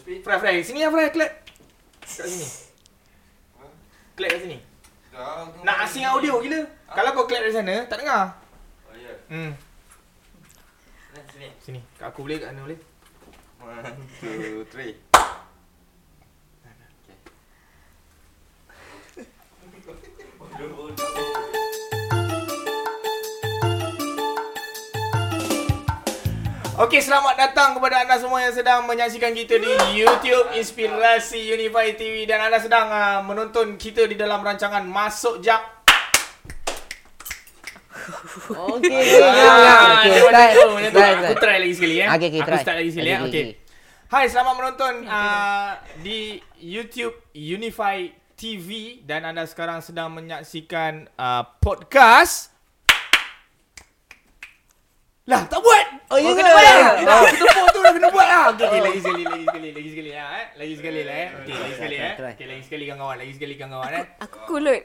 Fry, Fry. Sini lah, Fry. Clap. Kat sini. Clap kat sini. Nak asing audio gila. Kalau kau clap dari sana, tak dengar. Oh ya. Hmm. Sini. Sini. Kat aku boleh, kat mana boleh? One, two, three. Okey, selamat datang kepada anda semua yang sedang menyaksikan kita di YouTube Inspirasi Unify TV dan anda sedang uh, menonton kita di dalam rancangan Masuk Jap. Okey. Ah, Okey. macam Start. tu, macam tu. Start, Aku try lagi sekali eh. Okey, Aku try. start lagi sekali Okey, eh. okey, okey. Hai, selamat menonton uh, di YouTube Unify TV dan anda sekarang sedang menyaksikan uh, podcast lah, tak buat. Oh, ya kena ke? buat lah. Dah, Oh. aku tepuk tu dah kena buat lah. Okey, okay, lagi sekali, lagi sekali, lagi sekali lah eh. Lagi sekali lah eh. Okey, lagi sekali eh. Okey, lagi sekali kawan-kawan, lagi sekali kawan-kawan eh. Aku kulut.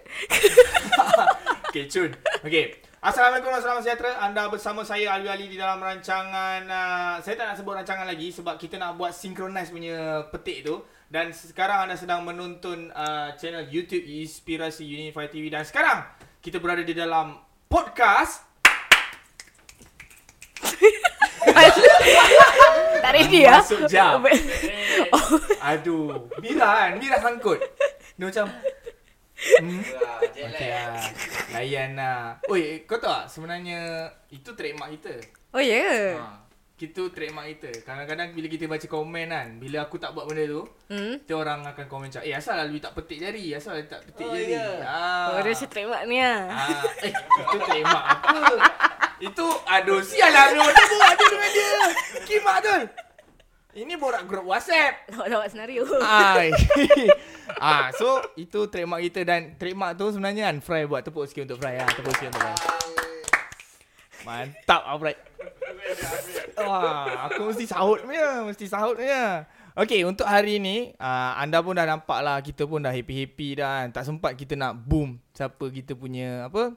Okey, cun. Okey. Assalamualaikum selamat sejahtera. Anda bersama saya Alwi Ali di dalam rancangan uh, saya tak nak sebut rancangan lagi sebab kita nak buat synchronize punya petik tu dan sekarang anda sedang menonton uh, channel YouTube Inspirasi Unify TV dan sekarang kita berada di dalam podcast tak ready ah. Masuk jam. Aduh, Mira kan, Mira sangkut. Dia macam Hmm. Okay lah. Layan lah. Oi, kau tahu tak sebenarnya itu trademark kita. Oh ya. Yeah. Ha. Itu trademark kita. Kadang-kadang bila kita baca komen kan, bila aku tak buat benda tu, Hmm. kita orang akan komen macam, "Eh, asal Alwi tak petik jari? Asal Alwi tak petik Oh, jari?" ya. Ah. Oh, dia macam trademark ni ah. Ah, eh, itu trademark apa? itu aduh sial lah bro. Dia buat dia dengan dia. Kimak tu. Ini borak grup WhatsApp. Lawak-lawak senario. Ai. ah, so itu trademark kita dan trademark tu sebenarnya kan Fry buat tepuk sikit untuk Fry ah. Tepuk sikit untuk Fry. Mantap ah Fry. Wah, aku mesti sahut punya, mesti sahut punya. Okey, untuk hari ni uh, anda pun dah nampak lah kita pun dah happy-happy dah kan. Tak sempat kita nak boom siapa kita punya apa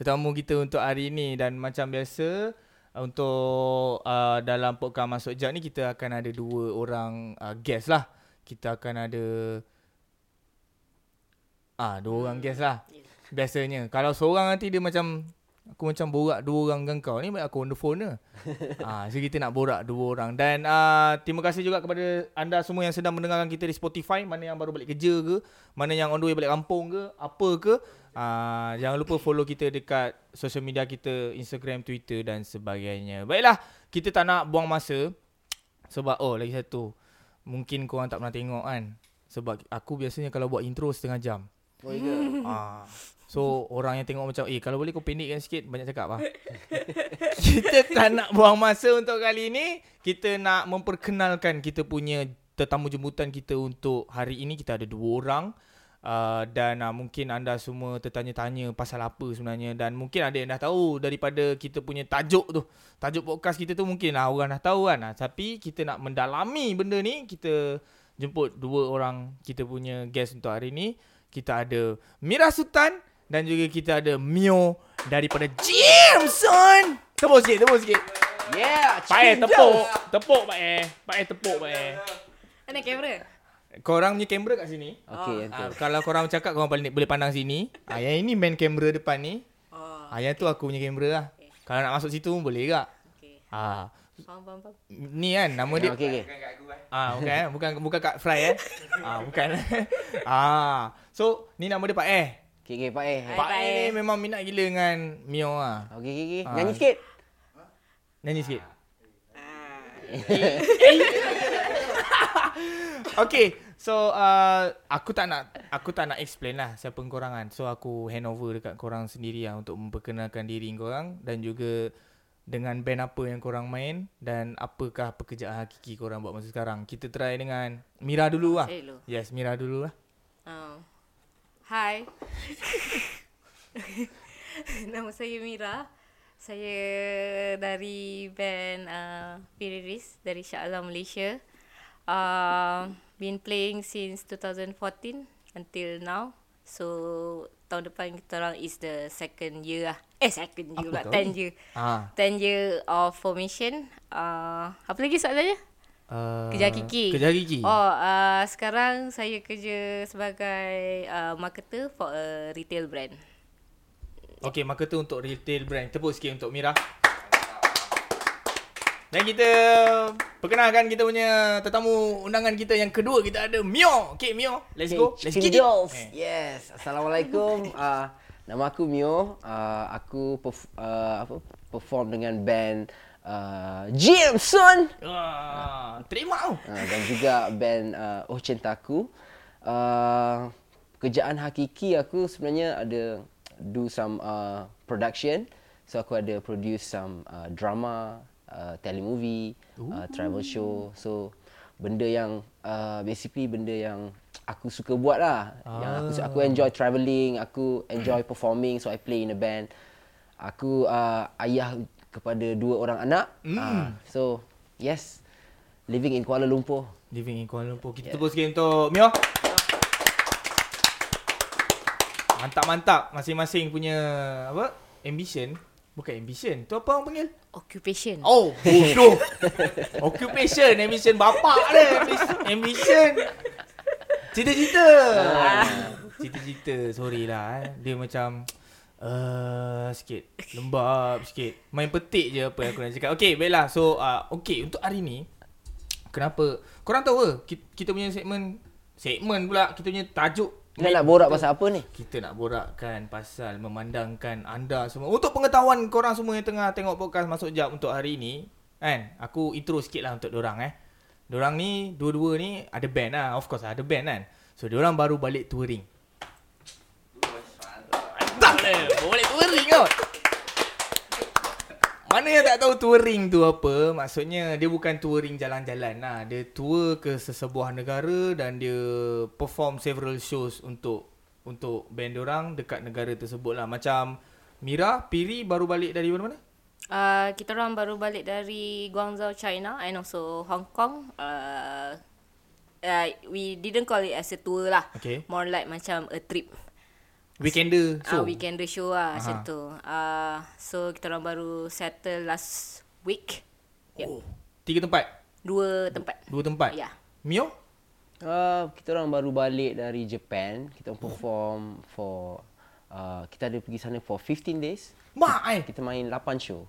tetamu kita untuk hari ni dan macam biasa uh, untuk uh, dalam podcast Masuk Jat ni kita akan ada dua orang uh, guest lah. Kita akan ada ah dua orang guest lah. Biasanya. Kalau seorang nanti dia macam aku macam borak dua orang dengan kau ni baik aku on the phone ke. ah so kita nak borak dua orang dan uh, terima kasih juga kepada anda semua yang sedang mendengarkan kita di Spotify, mana yang baru balik kerja ke, mana yang on the way balik kampung ke, apa ke. Uh, jangan lupa follow kita dekat social media kita, Instagram, Twitter dan sebagainya. Baiklah, kita tak nak buang masa sebab oh lagi satu. Mungkin korang tak pernah tengok kan. Sebab aku biasanya kalau buat intro setengah jam. Oh, ya? Ah. So orang yang tengok macam eh kalau boleh kau pendekkan sikit banyak cakap lah. kita tak nak buang masa untuk kali ini. Kita nak memperkenalkan kita punya tetamu jemputan kita untuk hari ini kita ada dua orang. Uh, dan uh, mungkin anda semua tertanya-tanya pasal apa sebenarnya dan mungkin ada yang dah tahu daripada kita punya tajuk tu. Tajuk podcast kita tu mungkin lah orang dah tahu kan. Uh, tapi kita nak mendalami benda ni kita jemput dua orang kita punya guest untuk hari ni. Kita ada Mira Sultan dan juga kita ada Mio daripada Jameson. Tepuk sikit, tepuk sikit. Yeah. Pak Eh, tepuk. Tepuk Pak Eh. Pak Eh, tepuk Pak Eh. Mana kamera? Korang punya kamera kat sini. Okey, Ah, okey. kalau korang cakap korang paling boleh pandang sini. Ah, yang ini main kamera depan ni. Oh. Ah, yang tu aku punya kamera lah. Kalau nak masuk situ pun boleh tak? Okey. Ah, Faham, faham, faham. ni kan nama dia. Okey, okey. Ah, bukan eh? Bukan bukan Kak Fry eh. Ah, bukan. ah, so ni nama dia Pak Eh. Okey, okey, Pak Eh. Hai, Pak Pak Eh ni Eh. memang minat gila dengan Mio ah. Okey, okey, okey. Ah. Nyanyi sikit. Nyanyi sikit. Ah. Okay, so uh, aku tak nak aku tak nak explain lah siapa korang kan. So aku hand over dekat korang sendiri lah untuk memperkenalkan diri korang dan juga dengan band apa yang korang main dan apakah pekerjaan hakiki korang buat masa sekarang. Kita try dengan Mira dulu lah. Dulu. Yes, Mira dulu lah. Oh. Hai. Nama saya Mira. Saya dari band uh, Piriris dari Shah Alam Malaysia. Uh, been playing since 2014 until now. So tahun depan kita orang is the second year lah. Eh second year pula. kau 10 ni? year. Ah, 10 year of formation. Uh, apa lagi soalannya? Uh, Kerja Kiki. Kerja Kiki. Oh, uh, sekarang saya kerja sebagai uh, marketer for a retail brand. Okay, maka tu untuk retail brand. Tepuk sikit untuk Mira. Dan kita perkenalkan kita punya tetamu undangan kita yang kedua. Kita ada Mio. Okay, Mio. Let's go. Let's Chicken kick it. Eh. Yes. Assalamualaikum. uh, nama aku Mio. Uh, aku perf- uh, apa perform dengan band uh, Jameson. Wah, terima tau. Uh, dan juga band uh, Oh Cintaku. Uh, kerjaan hakiki aku sebenarnya ada do some uh, production. So aku ada produce some uh, drama, uh, telemovie, uh, travel show. So benda yang uh, basically benda yang aku suka buat lah. Yang aku aku enjoy travelling, aku enjoy performing so I play in a band. Aku uh, ayah kepada dua orang anak. Uh, so yes, living in Kuala Lumpur. Living in Kuala Lumpur. Kita tepuk sikit untuk Mio. Mantap-mantap. Masing-masing punya apa? Ambition. Bukan ambition. Tu apa orang panggil? Occupation. Oh, bodoh. Occupation, ambition bapak dia. Ambi- Ambition. Cita-cita. Cita-cita. Sorry lah. Eh. Dia macam uh, sikit lembab sikit. Main petik je apa yang aku nak cakap. Okay, baiklah. So, uh, okay untuk hari ni kenapa korang tahu ke kita, kita punya segmen segmen pula kita punya tajuk Kita nak borak pasal apa ni? kita nak borakkan pasal memandangkan anda semua. Untuk pengetahuan korang semua yang tengah tengok podcast Masuk Jap untuk hari ni, kan? Aku intro sikit lah untuk dorang eh. Dorang ni, dua-dua ni ada band lah. Of course ada band kan. So, dorang baru balik touring. Lah. Balik touring kot. Mana yang tak tahu touring tu apa Maksudnya dia bukan touring jalan-jalan lah Dia tour ke sesebuah negara Dan dia perform several shows untuk Untuk band orang dekat negara tersebut lah Macam Mira, Piri baru balik dari mana-mana? Uh, kita orang baru balik dari Guangzhou, China and also Hong Kong. Uh, uh, we didn't call it as a tour lah. Okay. More like macam a trip. Weekender So. show Uh, weekender show lah macam Aha. tu. Uh, so kita orang baru settle last week. Yep. oh. Tiga tempat? Dua tempat. Dua tempat? Ya. Mio? Uh, kita orang baru balik dari Japan. Kita orang perform for uh, kita ada pergi sana for 15 days. Mak eh Kita main 8 show.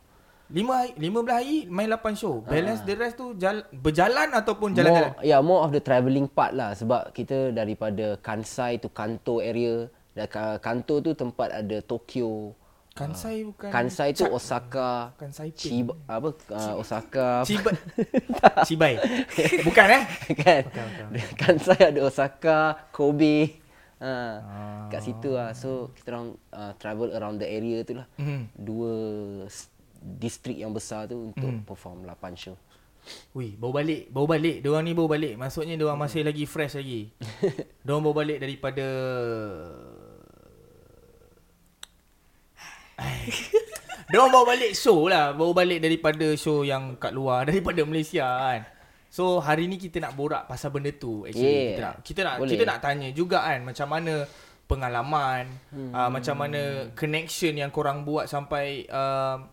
Lima, lima belah hari main lapan show Balance the rest tu jal, berjalan ataupun jalan-jalan? yeah, more of the travelling part lah sebab kita daripada Kansai to Kanto area. Dan Kanto tu tempat ada Tokyo. Kansai bukan Kansai tu Cak- Osaka. Kansai Pin. Chiba apa uh, Osaka. Cibai Cibai Bukan eh kan. Bukan, bukan, Kansai ada Osaka, Kobe. Ha, kat situ lah. So kita orang uh, travel around the area tu lah. Mhm. Dua distrik yang besar tu untuk Mhm. perform 8 show. Wih, baru balik. Baru balik. Diorang ni baru balik. Maksudnya diorang masih lagi fresh lagi. diorang baru balik daripada... diorang baru balik show lah. Baru balik daripada show yang kat luar. Daripada Malaysia kan. So, hari ni kita nak borak pasal benda tu. Actually, Yeah. kita nak kita nak Boleh. kita nak tanya juga kan macam mana pengalaman, hmm. uh, macam mana connection yang korang buat sampai uh,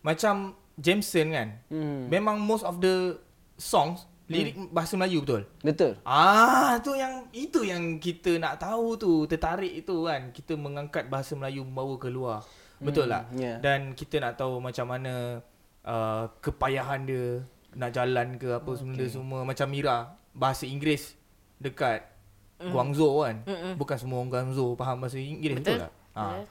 macam Jameson kan. Hmm. Memang most of the songs lirik bahasa Melayu betul. Betul. Ah, tu yang itu yang kita nak tahu tu, tertarik itu kan. Kita mengangkat bahasa Melayu membawa keluar. Betul tak? ya. Dan kita nak tahu macam mana uh, kepayahan dia nak jalan ke apa okay. semua semua macam Mira bahasa Inggeris dekat mm. Guangzhou kan. Mm-mm. Bukan semua orang Guangzhou faham bahasa Inggeris betul, Betul. tak? Ha. Betul.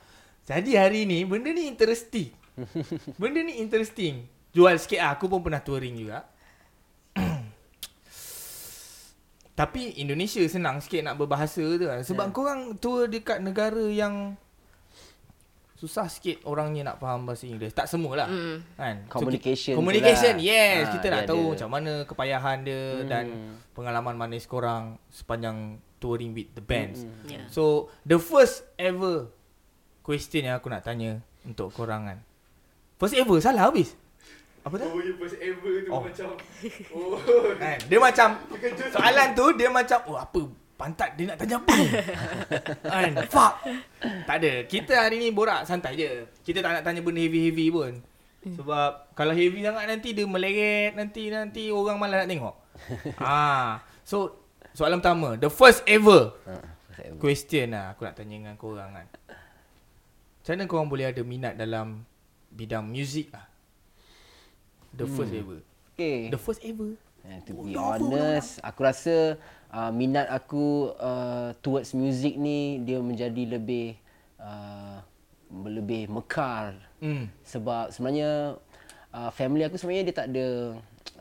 Jadi hari ni benda ni interesting. benda ni interesting. Jual sikit lah. Aku pun pernah touring juga. Tapi Indonesia senang sikit nak berbahasa tu kan. Sebab yeah. korang tour dekat negara yang susah sikit orangnya nak faham bahasa Inggeris. Tak semualah. Mm. Kan? Communication tu communication, lah. yes. Ha, kita nak tahu ada. macam mana kepayahan dia Hmm. dan pengalaman manis korang sepanjang touring with the bands. Hmm. Yeah. So, the first ever question yang aku nak tanya untuk korang kan. First ever, salah habis. Apa tu? Oh, you first ever tu Oh. macam Oh Kan? Dia macam soalan tu dia macam oh apa pantat dia nak tanya apa ni? kan? Fuck. Tak ada. Kita hari ni borak santai je. Kita tak nak tanya benda heavy-heavy pun. Sebab kalau heavy sangat nanti dia meleret nanti nanti orang malas nak tengok. ah, so soalan pertama, the first ever Ha, question lah aku nak tanya dengan korang kan. Macam mana korang boleh ada minat dalam bidang muzik lah? The first ever. Okay. The first ever. And to be honest, aku rasa uh, minat aku uh, towards music ni dia menjadi lebih uh, lebih mekar Hmm. sebab sebenarnya uh, family aku sebenarnya dia tak ada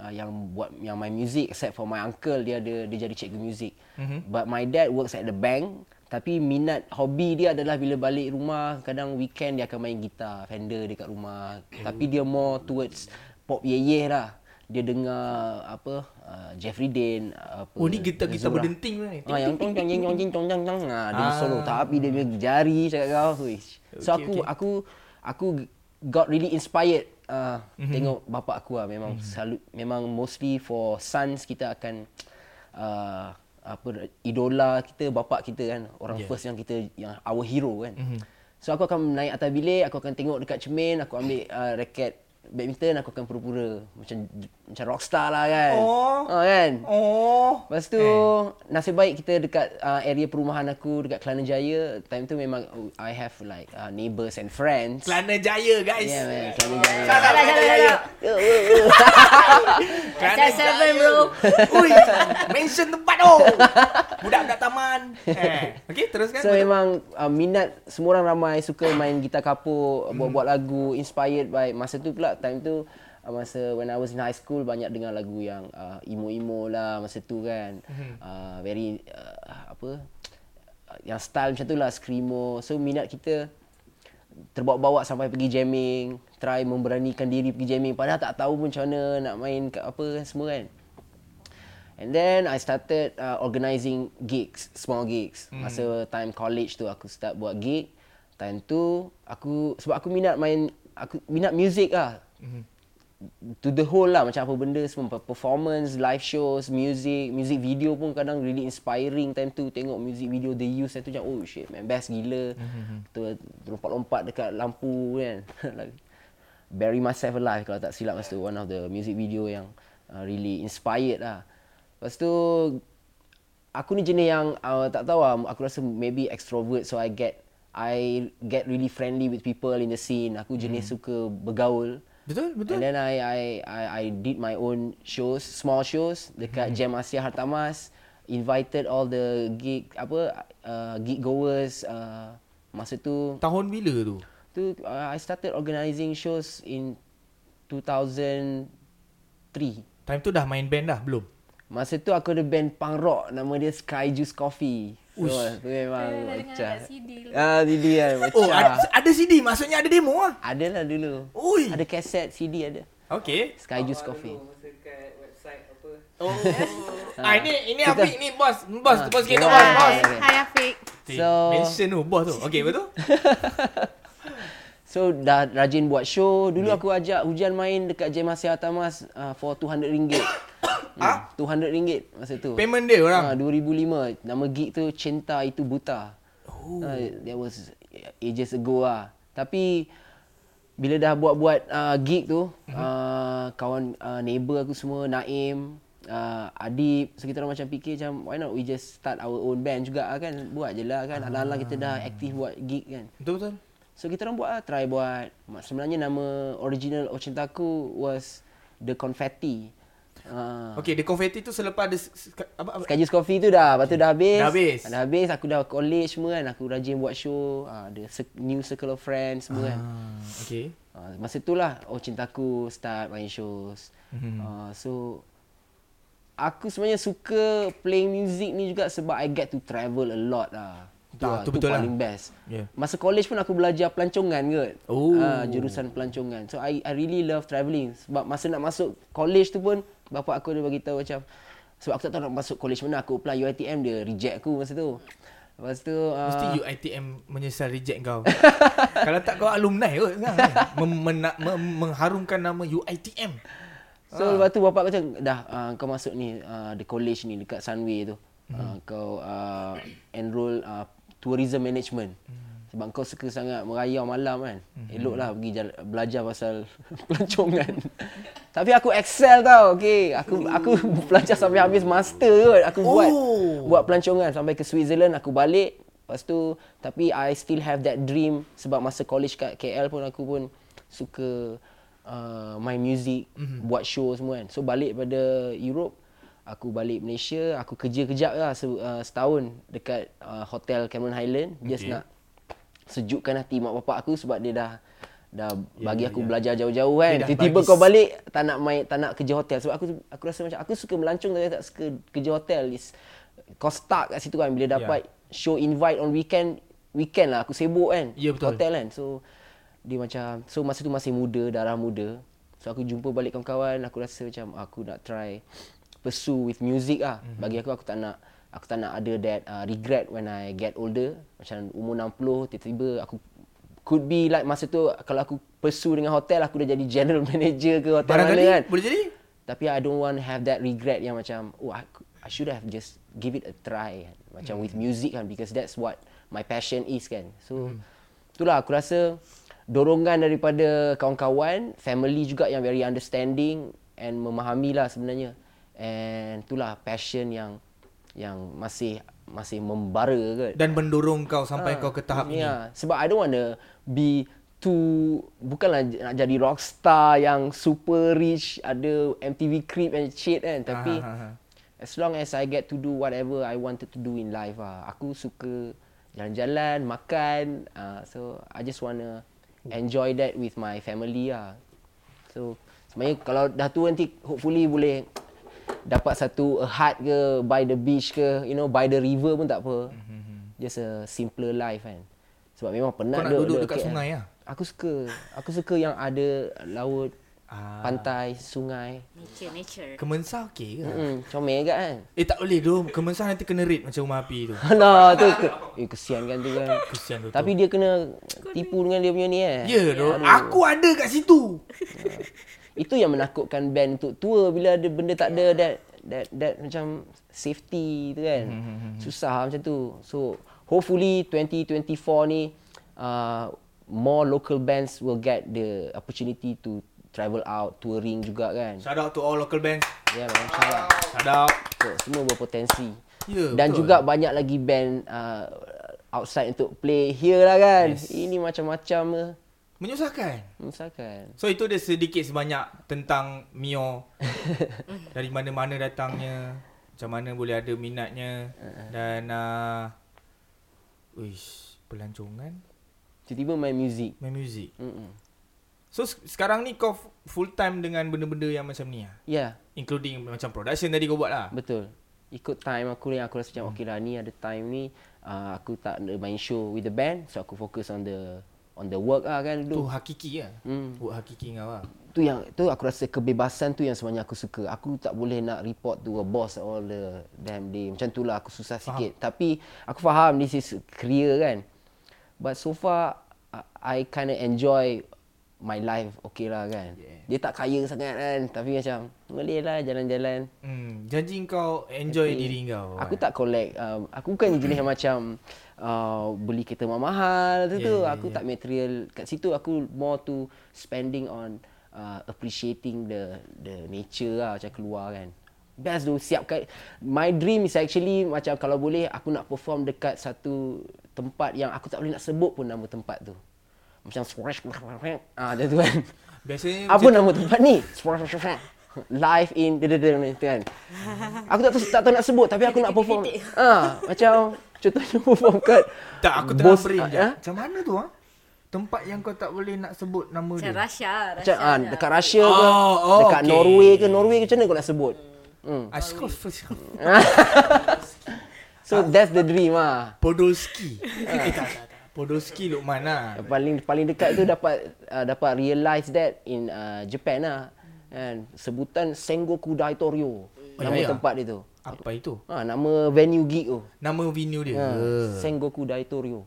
uh, yang buat yang main music except for my uncle dia ada dia jadi cikgu music. Mm-hmm. But my dad works at the bank tapi minat hobi dia adalah bila balik rumah kadang weekend dia akan main gitar Fender dekat rumah. Tapi dia more towards pop yeye lah. Dia dengar apa uh, Jeffrey Dane apa Oh ni gitar-gitar Zura. berdenting lah. Ah yang tong tong tong tong tong tong tong ah dia Ah. solo tapi dia punya jari cakap kau. Uish. So Okay, aku okay. aku aku got really inspired uh, Mhm. mm-hmm. tengok bapak aku lah memang mm-hmm. selalu memang mostly for sons kita akan uh, apa idola kita bapak kita kan orang Yeah. first yang kita yang our hero kan. Mhm. Mm-hmm. So aku akan naik atas bilik, aku akan tengok dekat cermin, aku ambil uh, raket badminton, aku akan pura-pura macam macam rockstar lah kan. Oh. Oh kan? Oh. Lepas tu eh. nasib baik kita dekat uh, area perumahan aku dekat Kelana Jaya. Time tu memang uh, I have like uh, neighbours and friends. Kelana Jaya guys. Yeah man, Kelana Jaya. Salah, Salah, Kelana salah, Jaya. Kelana Macam seven, bro. Ui, mention tempat tu. Budak-budak taman. Eh, okey teruskan. So memang uh, minat semua orang ramai suka main gitar kapur, Hmm. buat-buat lagu inspired by masa tu pula time tu uh, masa when I was in high school banyak dengar lagu yang uh, emo-emo lah masa tu kan. Hmm. Uh, very uh, apa uh, yang style macam tu lah screamo. So minat kita terbawa-bawa sampai pergi jamming, try memberanikan diri pergi jamming padahal tak tahu pun macam mana nak main kat apa kan semua kan. And then I started uh, organising gigs, small gigs. Mm. Masa time college tu aku start buat gig. Time tu aku sebab aku minat main aku minat music lah. Mm. To the whole lah macam apa benda semua performance, live shows, music, music video pun kadang really inspiring time tu tengok music video they use time tu macam oh shit man best gila. Mm-hmm. Tu lompat-lompat dekat lampu kan. Bury Myself Alive kalau tak silap masa tu one of the music video yang uh, really inspired lah. Lepas tu aku ni jenis yang uh, tak tahu lah aku rasa maybe extrovert so I get I get really friendly with people in the scene. Aku jenis suka bergaul. Betul, betul. And then I I I I did my own shows, small shows dekat Jam Asia Hartamas. Invited all the gig apa uh, gig goers uh, masa tu Tahun bila tu? tu uh, I started organising shows in 2003. Time tu dah main band dah belum? Masa tu aku ada band punk rock nama dia Sky Juice Coffee. Ush. tu memang macam kat CD lah. Ah, CD kan macam. Oh, ada, ada CD maksudnya ada demo lah. ada lah dulu. Ui. Ada kaset CD ada. Okey. Sky Juice Coffee. Website apa Oh. ah, ini ini Afiq ni bos. Bos, Ah, bos kita bos, bos. Hai, hai Afiq. So- mention tu bos tu. Okey, betul? So dah rajin buat show. Dulu aku ajak Hujan main dekat Jam Asia Tamas uh, for 200 ringgit. ah? 200 ringgit masa tu. Payment dia orang. Ah, 2005. Nama gig tu Cinta Itu Buta. Oh. Uh, that was ages ago lah. Tapi bila dah buat-buat uh, gig tu, uh-huh. uh, kawan uh, neighbor aku semua, Naim, uh, Adib, so kita orang macam fikir macam why not we just start our own band juga lah kan. Buat je lah kan. Alang-alang kita dah aktif buat gig kan. Betul betul. So kita orang buat lah, try buat. Sebenarnya nama original Ocintaku was The Confetti. Uh, Okey, the confetti tu selepas ada apa apa? Sky Juice Coffee tu dah. Lepas tu dah habis. Dah habis. Dah habis. Aku dah college semua kan. Aku rajin buat show. Uh, ada cir- new circle of friends semua kan. Ah, okey. Uh, masa tu lah Oh Cintaku start main shows. Mhm. Uh, so aku sebenarnya suka playing music ni juga sebab I get to travel a lot lah. Tu, Ah, lah, tu tu betul lah. paling best. Yeah. Masa college pun aku belajar pelancongan kot. Oh. Ah, jurusan pelancongan. So I I really love travelling. Sebab masa nak masuk college tu pun bapa aku dia bagi tahu macam sebab aku tak tahu nak masuk college mana aku apply UiTM dia reject aku masa tu. Lepas tu uh, Mesti UiTM menyesal reject kau. Kalau tak kau alumni kot kan? Mem- mena- mem- mengharumkan nama UiTM. So lepas tu bapak kata dah uh, kau masuk ni uh, the college ni dekat Sunway tu. Uh, kau uh, enroll uh, tourism management. Sebab kau suka sangat merayau malam kan. Eloklah pergi jala, belajar pasal pelancongan. Tapi aku excel tau. Okay. Aku aku belajar sampai habis master kot. Aku buat Oh. buat pelancongan sampai ke Switzerland. Aku balik. Lepas tu tapi I still have that dream sebab masa college kat KL pun aku pun suka uh, main music, mm-hmm. buat show semua kan. So balik pada Europe, aku balik Malaysia, aku kerja kejap lah se, uh, setahun dekat uh, hotel Cameron Highland just nak sejukkan hati mak bapak aku sebab dia dah dah Ya, bagi ya, aku ya. belajar jauh-jauh kan. Tiba-tiba kau balik tak nak main tak nak kerja hotel sebab aku aku rasa macam aku suka melancong tapi tak suka kerja hotel. Is, kau stuck kat situ kan bila Ya. dapat show invite on weekend weekend lah aku sibuk kan Ya, betul. hotel kan so dia macam so masa tu masih muda darah muda so aku jumpa balik kawan-kawan aku rasa macam aku nak try pursue with music ah Mhm. mm-hmm. bagi aku aku tak nak aku tak nak ada that uh, regret when I get older macam umur 60 tiba-tiba aku could be like masa tu kalau aku pursue dengan hotel aku dah jadi general manager ke hotel Barangkali mana kan boleh jadi. tapi I don't want have that regret yang macam oh I, I should have just give it a try kan. Macam with music kan because that's what my passion is kan. So itulah aku rasa dorongan daripada kawan-kawan, family juga yang very understanding and memahami lah sebenarnya. And itulah passion yang yang masih masih membara kan. Dan mendorong kau sampai Ah, kau ke tahap ini. yeah. Sebab I don't want to be too bukanlah nak jadi rockstar yang super rich, ada MTV creep and shit kan. Tapi Ah, ah, ah. as long as I get to do whatever I wanted to do in life ah. Aku suka jalan-jalan, makan. Uh, so I just wanna enjoy that with my family ah. So sebenarnya kalau dah tua nanti hopefully boleh dapat satu a hut ke by the beach ke, you know, by the river pun tak apa. Just a simpler life kan. Sebab memang Kau penat nak duduk dekat KL. sungai lah? Aku suka. Aku suka yang ada laut, Ah. pantai, sungai. Nature, nature. Kemensah okey ke? Hmm, comel kat kan. Eh tak boleh tu. Kemensah nanti kena rate macam rumah api tu. Nah, tu ke, eh kesian kan tu kan. Kesian tu. Tapi dia kena tipu dengan dia punya ni eh. Ya tu. Aku ada kat situ. Itu yang menakutkan band untuk tour bila ada benda tak ada that that that macam safety tu kan. Susah macam tu. So hopefully 2024 ni uh, more local bands will get the opportunity to travel out touring juga kan. Shout out to all local bands. Ya memang salah. Shout out. So, semua berpotensi. Ya, Dan betul. juga banyak lagi band uh, outside untuk play here lah kan. Yes. Ini macam-macam ke. Menyusahkan. Misalkan. So itu dia sedikit sebanyak tentang Mio. Dari mana-mana datangnya. Macam mana boleh ada minatnya. Dan uh, Uish, pelancongan, Tiba-tiba main music. main muzik. Mm-mm. So se- sekarang ni kau full time dengan benda-benda yang macam ni lah? Ya, Including macam production tadi kau buat lah? betul. Ikut time aku ni aku rasa Hmm. macam okay lah ni ada time ni uh, aku tak ada main show with the band so aku fokus on the on the work lah kan Tu dulu. hakiki lah. Hmm. Buat hakiki kau lah. Tu yang tu aku rasa kebebasan tu yang sebenarnya aku suka. Aku tak boleh nak report to a boss all the damn day. Macam tu lah aku susah Faham. sikit. Tapi aku faham this is career kan. But so far I- I kind of enjoy my life okay lah kan. Yeah. Dia tak kaya sangat kan. Tapi macam boleh lah jalan-jalan. Hmm, janji kau enjoy Happy. diri kau. Aku kan? tak collect. Um, aku bukan jenis yang macam uh, beli kereta mahal tu Yeah, tu. yeah, Aku yeah. tak material. Kat situ aku more to spending on uh, appreciating the the nature lah macam keluar kan. Best tu siapkan. My dream is actually macam kalau boleh aku nak perform dekat satu tempat yang aku tak boleh nak sebut pun nama tempat tu. Macam ah dia tu kan. Biasanya Apa nama tempat ni? Live in dia dia ni tu kan. Aku tak tahu tak tahu nak sebut tapi aku nak perform. Ah, macam contohnya perform kat Tak, aku tengah Bos- brain ah, ah? Macam mana tu ah? Tempat yang kau tak boleh nak sebut nama Macam dia. Russia. Macam Russia ah, dekat Russia ke, Oh, oh, dekat okay. Norway ke, Norway ke macam mana kau nak sebut? Hmm. Askov So that's the dream ah. Podolski. eh, tak, tak, tak. Podolski Lukman lah. Paling paling dekat tu dapat uh, dapat realize that in uh, Japan lah. Kan sebutan Sengoku Daitorio. Nama ya, ya. tempat dia tu. Apa itu? Ha, nama venue gig tu. Nama venue dia. Ha. Sengoku Daitorio.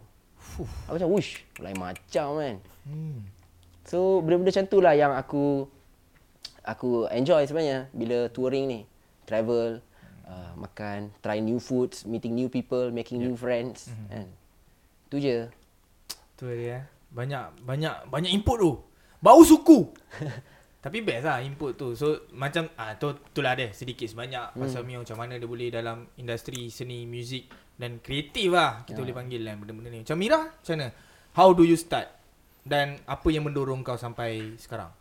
Aku macam, wush, lain macam kan. Hmm. So, benda-benda macam tu lah yang aku aku enjoy sebenarnya bila touring ni. Travel, uh, makan, try new foods, meeting new people, making new friends. Mhm. Kan. Tu je. Tu dia. eh. Banyak banyak banyak input tu. Bau suku. Tapi best lah input tu. So macam ah tu itulah dia sedikit sebanyak hmm. pasal Mio macam mana dia boleh dalam industri seni muzik dan kreatif lah kita Ya. boleh panggil lah benda-benda ni. Macam Mira macam mana? How do you start? Dan apa yang mendorong kau sampai sekarang?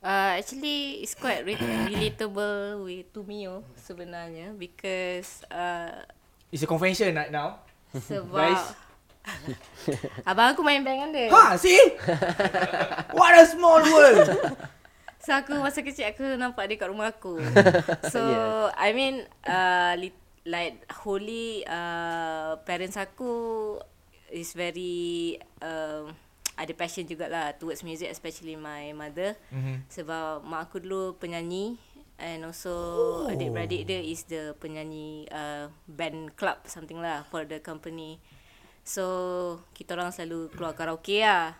Uh, actually, it's quite re- relatable with to me oh, sebenarnya because uh, It's a confession right now. sebab. abang aku main band dengan dia. Ha, see? What a small world. So aku masa kecil aku nampak dia kat rumah aku. So I mean uh, li- like wholly uh, parents aku is very uh, ada passion jugalah towards music especially my mother. Mhm. Sebab mak aku dulu penyanyi and also oh. adik-beradik dia is the penyanyi uh, band club something lah for the company. So kita orang selalu keluar karaoke lah.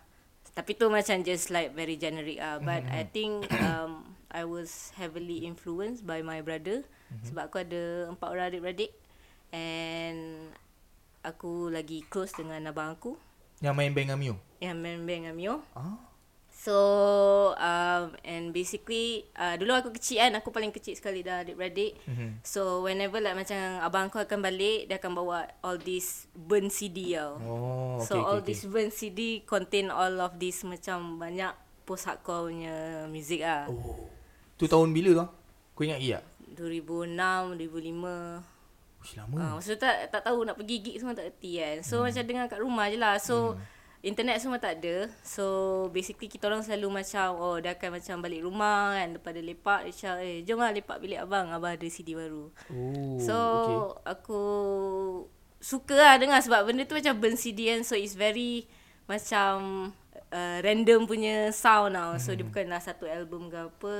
Tapi tu macam just like very generic ah. But I think um, I was heavily influenced by my brother mm-hmm. sebab aku ada empat orang adik-beradik and aku lagi close dengan abang aku Yang main band dengan Mio. yang main band dengan Mio. Ah. So um, and basically uh, dulu aku kecil kan aku paling kecil sekali dah adik-beradik. Mhm. So whenever like macam abang aku akan balik dia akan bawa all this burn CD tau. Oh, okay, so okay, all okay. this burn CD contain all of this macam banyak post hardcore punya music ah. Oh. Tu tahun bila tu? Kau ingat iya? 2006, 2005. Ush, lama. Masa tu tak tak tahu nak pergi gig semua tak erti kan. So hmm. macam dengar kat rumah je lah. So hmm. Internet semua tak ada. So basically kita orang selalu macam oh dia akan macam balik rumah kan lepas dia lepak dia macam eh jom lah lepak bilik abang abang ada CD baru. Oh, So okay. aku suka lah dengar sebab benda tu macam burn CD kan so it's very macam uh, random punya sound tau. So dia Hmm. bukanlah satu album ke apa.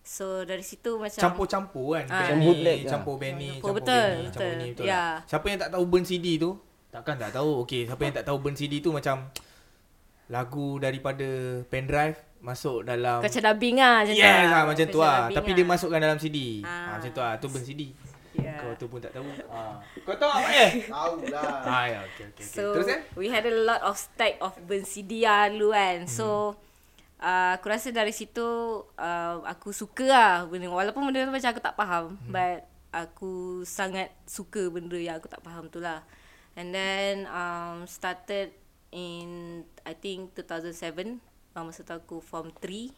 So dari situ macam Campur-campur kan Ah. Ni bootleg lah. Campur band ni Campur, Campur betul, band ni Campur betul. ni betul Ya. lah. Siapa yang tak tahu burn CD tu Takkan tak tahu Okay siapa yang tak tahu burn CD tu macam Lagu daripada pendrive Masuk dalam Macam dubbing lah macam tu Yes lah. lah macam tu lah Tapi dia masukkan dalam CD Ah. ah. Macam tu lah Tu burn CD Yeah. Kau tu pun tak tahu ah. Kau tahu apa eh Tahu lah. Ah ya okay, okay, okay. So Terus kan we had a lot of stack of burn CD lah dulu kan. So uh, aku rasa dari situ uh, aku suka lah benda walaupun benda tu macam aku tak faham hmm. but aku sangat suka benda yang aku tak faham tu lah. And then um, started in I think 2007 uh, masa tu aku form 3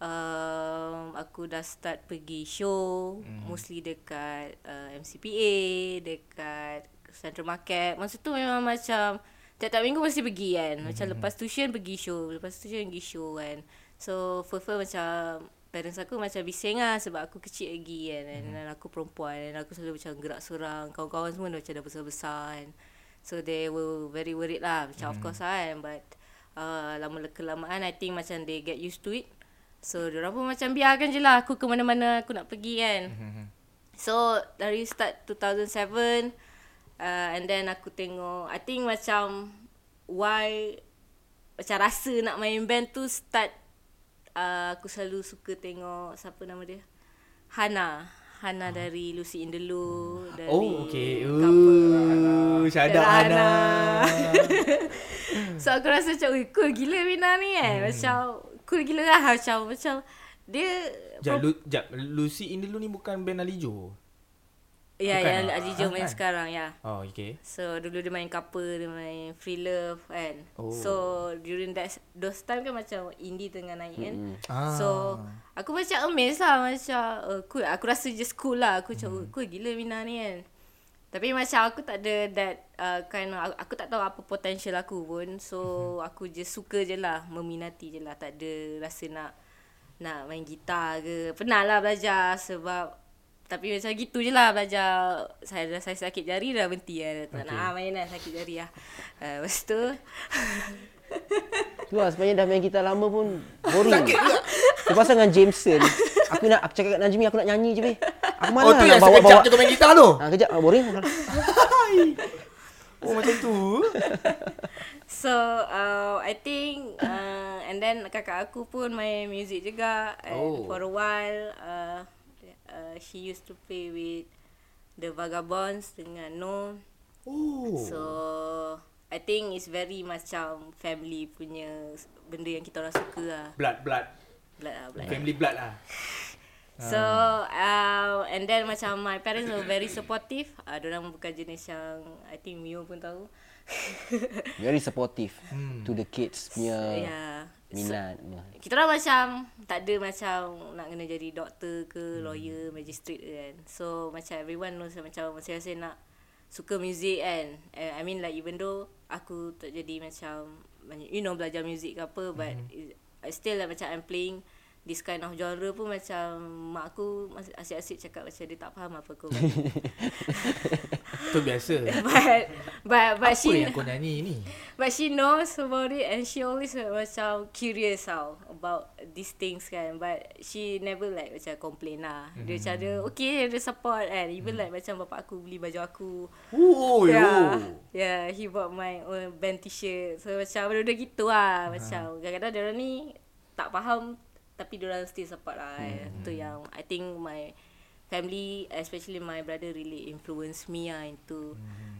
um, aku dah start pergi show mm. mostly dekat uh, MCPA dekat Central Market. Masa tu memang macam tiap-tiap minggu mesti pergi kan. Macam lepas tuition pergi show lepas tuition pergi show kan. So first-first macam parents aku macam bising lah sebab aku kecil lagi kan dan aku perempuan dan aku selalu macam gerak seorang kawan-kawan semua dah macam dah besar-besar kan. So they were very worried lah. Macam mm. of course lah kan but uh, lama kelamaan I think macam they get used to it. So diorang pun macam biarkan je lah aku ke mana-mana aku nak pergi kan. So dari start 2007 uh, and then aku tengok I think macam why macam rasa nak main band tu start uh, aku selalu suka tengok siapa nama dia? Hana. Hana dari Lucy in the dari Oh okay Couple. Uh, Syahadat Syahadat Hana So aku rasa macam Ui cool gila Mina ni kan hmm. Macam Cool gila lah Macam Macam Dia Jap, Lu, Lucy in the Loo ni bukan band Alijo Ya bukan yang ah? Aziz Jom main Kan? sekarang ya Oh okay So dulu dia main couple Dia main free love kan Oh. So during that Those time kan macam Indie tengah naik kan Ah. So Aku macam amazed lah Macam uh, cool Aku rasa just cool lah Aku macam Hmm. cool gila Mina ni kan Tapi macam aku tak ada that uh, kind of, aku tak tahu apa potential aku pun. So Hmm. aku just suka je lah, meminati je lah. Tak ada rasa nak nak main gitar ke. Pernah lah belajar sebab tapi macam gitu je lah belajar. Saya dah saya sakit jari dah berhenti lah. Tak Okay. nak main lah sakit jari lah. Uh, lepas tu Tu lah sebenarnya dah main gitar lama pun boring. Sakit pula. Terpaksa dengan Jameson. Aku nak aku cakap kat Najmi aku nak nyanyi je be. Aku mana Oh tu nak sekejap je kau main gitar tu Ha, kejap ah, boring. Oh macam tu So uh, I think uh, And then kakak aku pun main music juga And Oh. for a while uh, uh, She used to play with The Vagabonds dengan No Oh So I think it's very macam family punya benda yang kita orang suka lah Blood blood Blood lah, blood. Family blood lah. So uh, and then macam my parents were very supportive. Uh, orang bukan jenis yang I think Mio pun tahu. Very supportive Hmm. to the kids punya yeah. Minat. Kita orang macam tak ada macam nak kena jadi doktor ke, lawyer, magistrate ke kan. So macam everyone knows macam masing-masing nak suka music kan. Uh, I mean like even though aku tak jadi macam you know belajar music ke apa but mm. I still like macam I'm playing this kind of genre pun macam mak aku asyik-asyik cakap macam dia tak faham apa aku. Tu biasa. but but but Apa she yang kau nyanyi ni? But she knows about it and she always like, macam curious tau about these things kan. But she never like macam complain lah. Dia macam ada okay dia support kan. Even like macam bapak aku beli baju aku. Oh, yeah. yo. Yeah, he bought my own band t-shirt. So macam benda-benda gitu lah. Macam kadang-kadang dia ni tak faham tapi dia orang still support lah. Hmm. Tu yang I think my family especially my brother really influence me lah into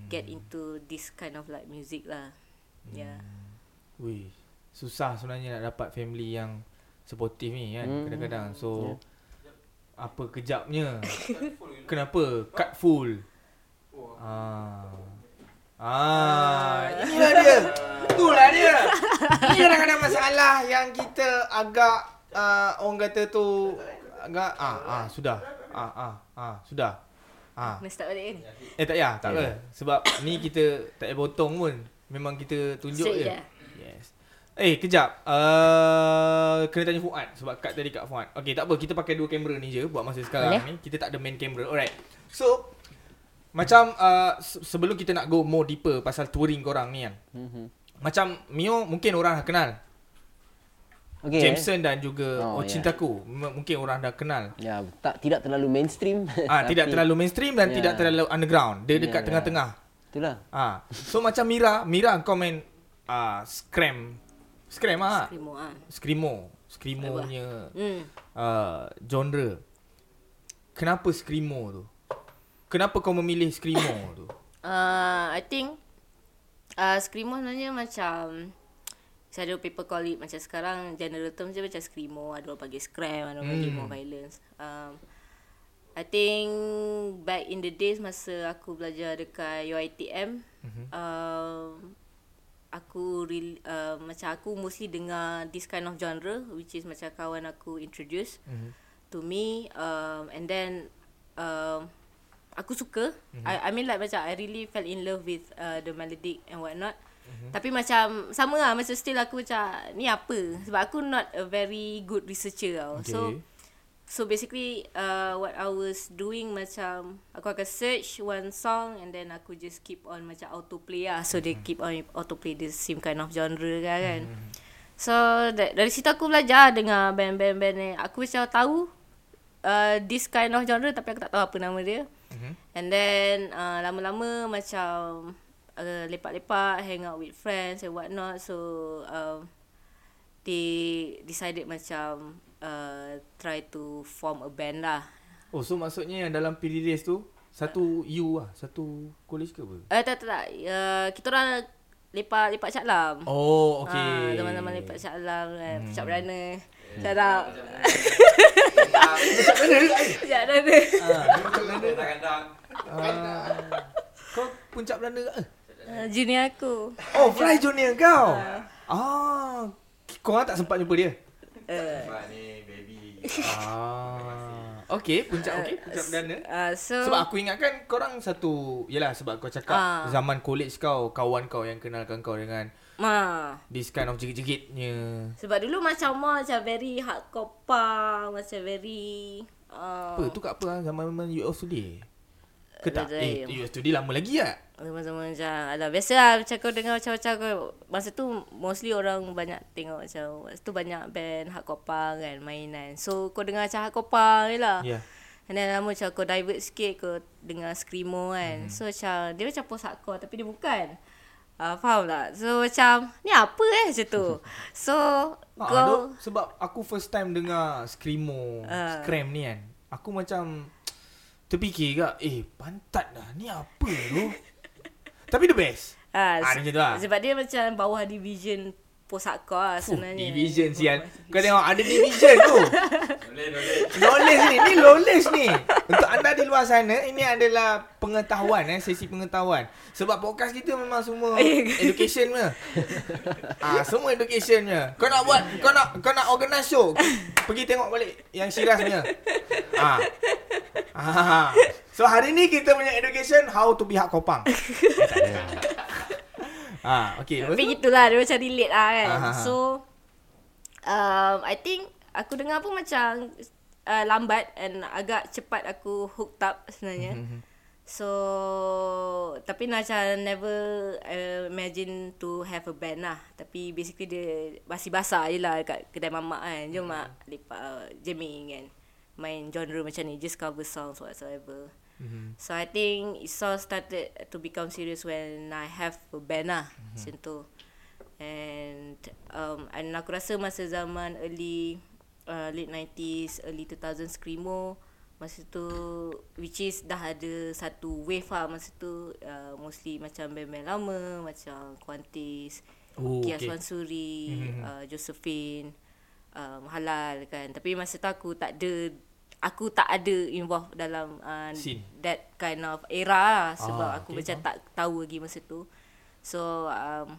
get into this kind of like music lah. Yeah. Wih, susah sebenarnya nak dapat family yang supportive ni kan Hmm. kadang-kadang. So apa kejapnya? Kenapa? Cut full. Ah. Ah, inilah dia. Itulah dia. Ini kadang-kadang masalah yang kita agak uh, orang kata tu agak ah ah sudah. Ah ah ah sudah. Ah. Mesti tak balik kan? Eh tak payah, tak apa. Sebab ni kita tak payah potong pun. Memang kita tunjuk Straight je. je. Yes. Eh, kejap. Uh, kena tanya Fuad sebab kat tadi kat Fuad. Okay, tak apa. Kita pakai dua kamera ni je buat masa sekarang Boleh. ni. Kita tak ada main camera. Alright. So, macam uh, se- sebelum kita nak go more deeper pasal touring korang ni kan. Mhm. Macam Mio mungkin orang dah kenal. Okay. Jameson dan juga Oh, ya. Cintaku. M- Mungkin orang dah kenal. Ya, tak tidak terlalu mainstream. Ah, tidak terlalu mainstream dan Ya. tidak terlalu underground. Dia Ya, dekat ya. tengah-tengah. Itulah. Ah, so macam Mira, Mira kau main ah scram. Scram ah. Screamo ah. Screamo. Screamo Apa? punya Hmm. uh, genre. Kenapa screamo tu? Kenapa kau memilih screamo tu? Uh, I think uh, screamo sebenarnya macam ada people call it macam sekarang general term je macam screamo, ada orang panggil scram, ada orang panggil Hmm. more violence. Um, I think back in the days masa aku belajar dekat UiTM, Mhm. um, aku real, uh, macam aku mostly dengar this kind of genre which is macam kawan aku introduce Mhm. to me um, and then um, aku suka mm-hmm. I, I mean like macam I really fell in love with uh, the melodic and whatnot mm-hmm. tapi macam sama lah macam still aku macam ni apa sebab aku not a very good researcher tau Okay. so so basically uh, what I was doing macam aku akan search one song and then aku just keep on macam autoplay lah so they keep on autoplay the same kind of genre kan, kan. So da- dari situ aku belajar dengan band-band-band ni. Aku macam tahu uh, this kind of genre tapi aku tak tahu apa nama dia. Mhm. And then uh, lama-lama macam uh, lepak-lepak, hang out with friends and whatnot. So uh, they decided macam uh, try to form a band lah. Oh, so maksudnya yang dalam PD race tu satu U lah, satu college ke apa? Eh tak tak tak. Uh, kita orang lepak-lepak Cak Lam. Oh, Ah, okay. teman-teman lepak Cak Lam kan. Hmm. Cak Berana. Shout out. Cak Berana. Ah, kau puncak Belanda ke? Uh, junior aku. Oh, fly junior kau. Ah, kau orang tak sempat jumpa dia. Uh, Ah. Okey, puncak okey, puncak Belanda. uh, so Sebab aku ingatkan korang satu Yelah sebab kau cakap Ah. Zaman college kau Kawan kau yang kenalkan kau dengan ma This kind of jegit-jegitnya sebab dulu macam more macam very hardcore punk, macam very uh, Apa tu kat apa ah, Zaman-zaman US Today Ke tak? Eh US Today lama lagi tak? Zaman-zaman macam Alah biasa lah Macam kau dengar macam-macam kau Masa tu Mostly orang banyak tengok macam Masa tu banyak band Hardcore punk kan Mainan So kau dengar macam hardcore punk je lah yeah. And then lama macam kau divert sikit Kau dengar screamo Hmm. kan So macam Dia macam post hardcore Tapi dia bukan uh, Faham tak So macam Ni apa eh macam tu So Ah, Kau aduh, sebab aku first time dengar Screamo Ah. Scram ni kan Aku macam Terfikir kak Eh pantat dah Ni apa tu? Tapi the best. Ah, Ah, se- macam tu lah. Sebab dia macam bawah division post hardcore lah Fuh, sebenarnya. division sial. Kau tengok ada division tu. Knowledge ni, ni knowledge ni. Untuk anda di luar sana, ini adalah pengetahuan eh, sesi pengetahuan. Sebab podcast kita memang semua education punya. Ah, semua education punya. Kau nak buat, kau nak kau nak organize show, pergi tengok balik yang Syiraz punya. Ah. Ah. So hari ni kita punya education how to be hak kopang. Ah. Lepas Tapi tu? gitulah dia macam relate lah kan. Ah, ah. So um, I think aku dengar pun macam uh, lambat and agak cepat aku hooked up sebenarnya. Mhm. So tapi macam never uh, imagine to have a band lah. Tapi basically dia masih basah je lah kat kedai mamak kan. Jom mak lepak uh, jamming kan. Main genre macam ni just cover songs whatsoever. Mhm. So I think it all started to become serious when I have a band lah mm-hmm. macam tu. And um, and aku rasa masa zaman early uh, late 90s, early 2000s screamo masa tu which is dah ada satu wave lah masa tu uh, mostly macam band-band lama macam Quantis, Oh, Kia okay. Swansuri, Mhm. uh, Josephine, um, Halal kan. Tapi masa tu aku tak ada aku tak ada involved dalam uh, Scene. that kind of era lah sebab Ah, aku okay, macam tak tahu lagi masa tu. So um,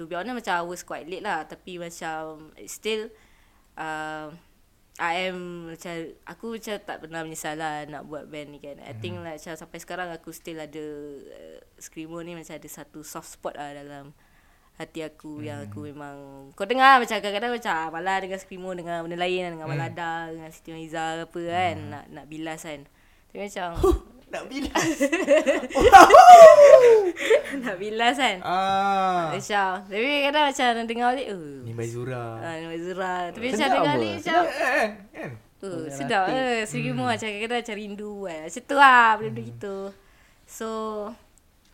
to be honest macam I was quite late lah tapi macam still um, I am macam aku macam tak pernah menyesal lah nak buat band ni kan. I think like macam sampai sekarang aku still ada uh, Screamo ni macam ada satu soft spot lah dalam hati aku hmm. yang aku memang kau dengar macam kadang-kadang macam ah, malah dengan Screamo dengan benda lain dengan Hmm. Malada dengan Siti ke apa kan nak nak bilas kan. Tapi macam Nak bilas. nak bilas kan. ah. Macam Tapi kadang macam nak dengar balik uh, Ni Baizura. Ah, ni Zura. Tapi macam dengar balik macam Kan? Kan? Uh, Boleh sedap eh. Segi hmm. macam kadang-kadang macam rindu kan. Macam tu lah benda-benda gitu. So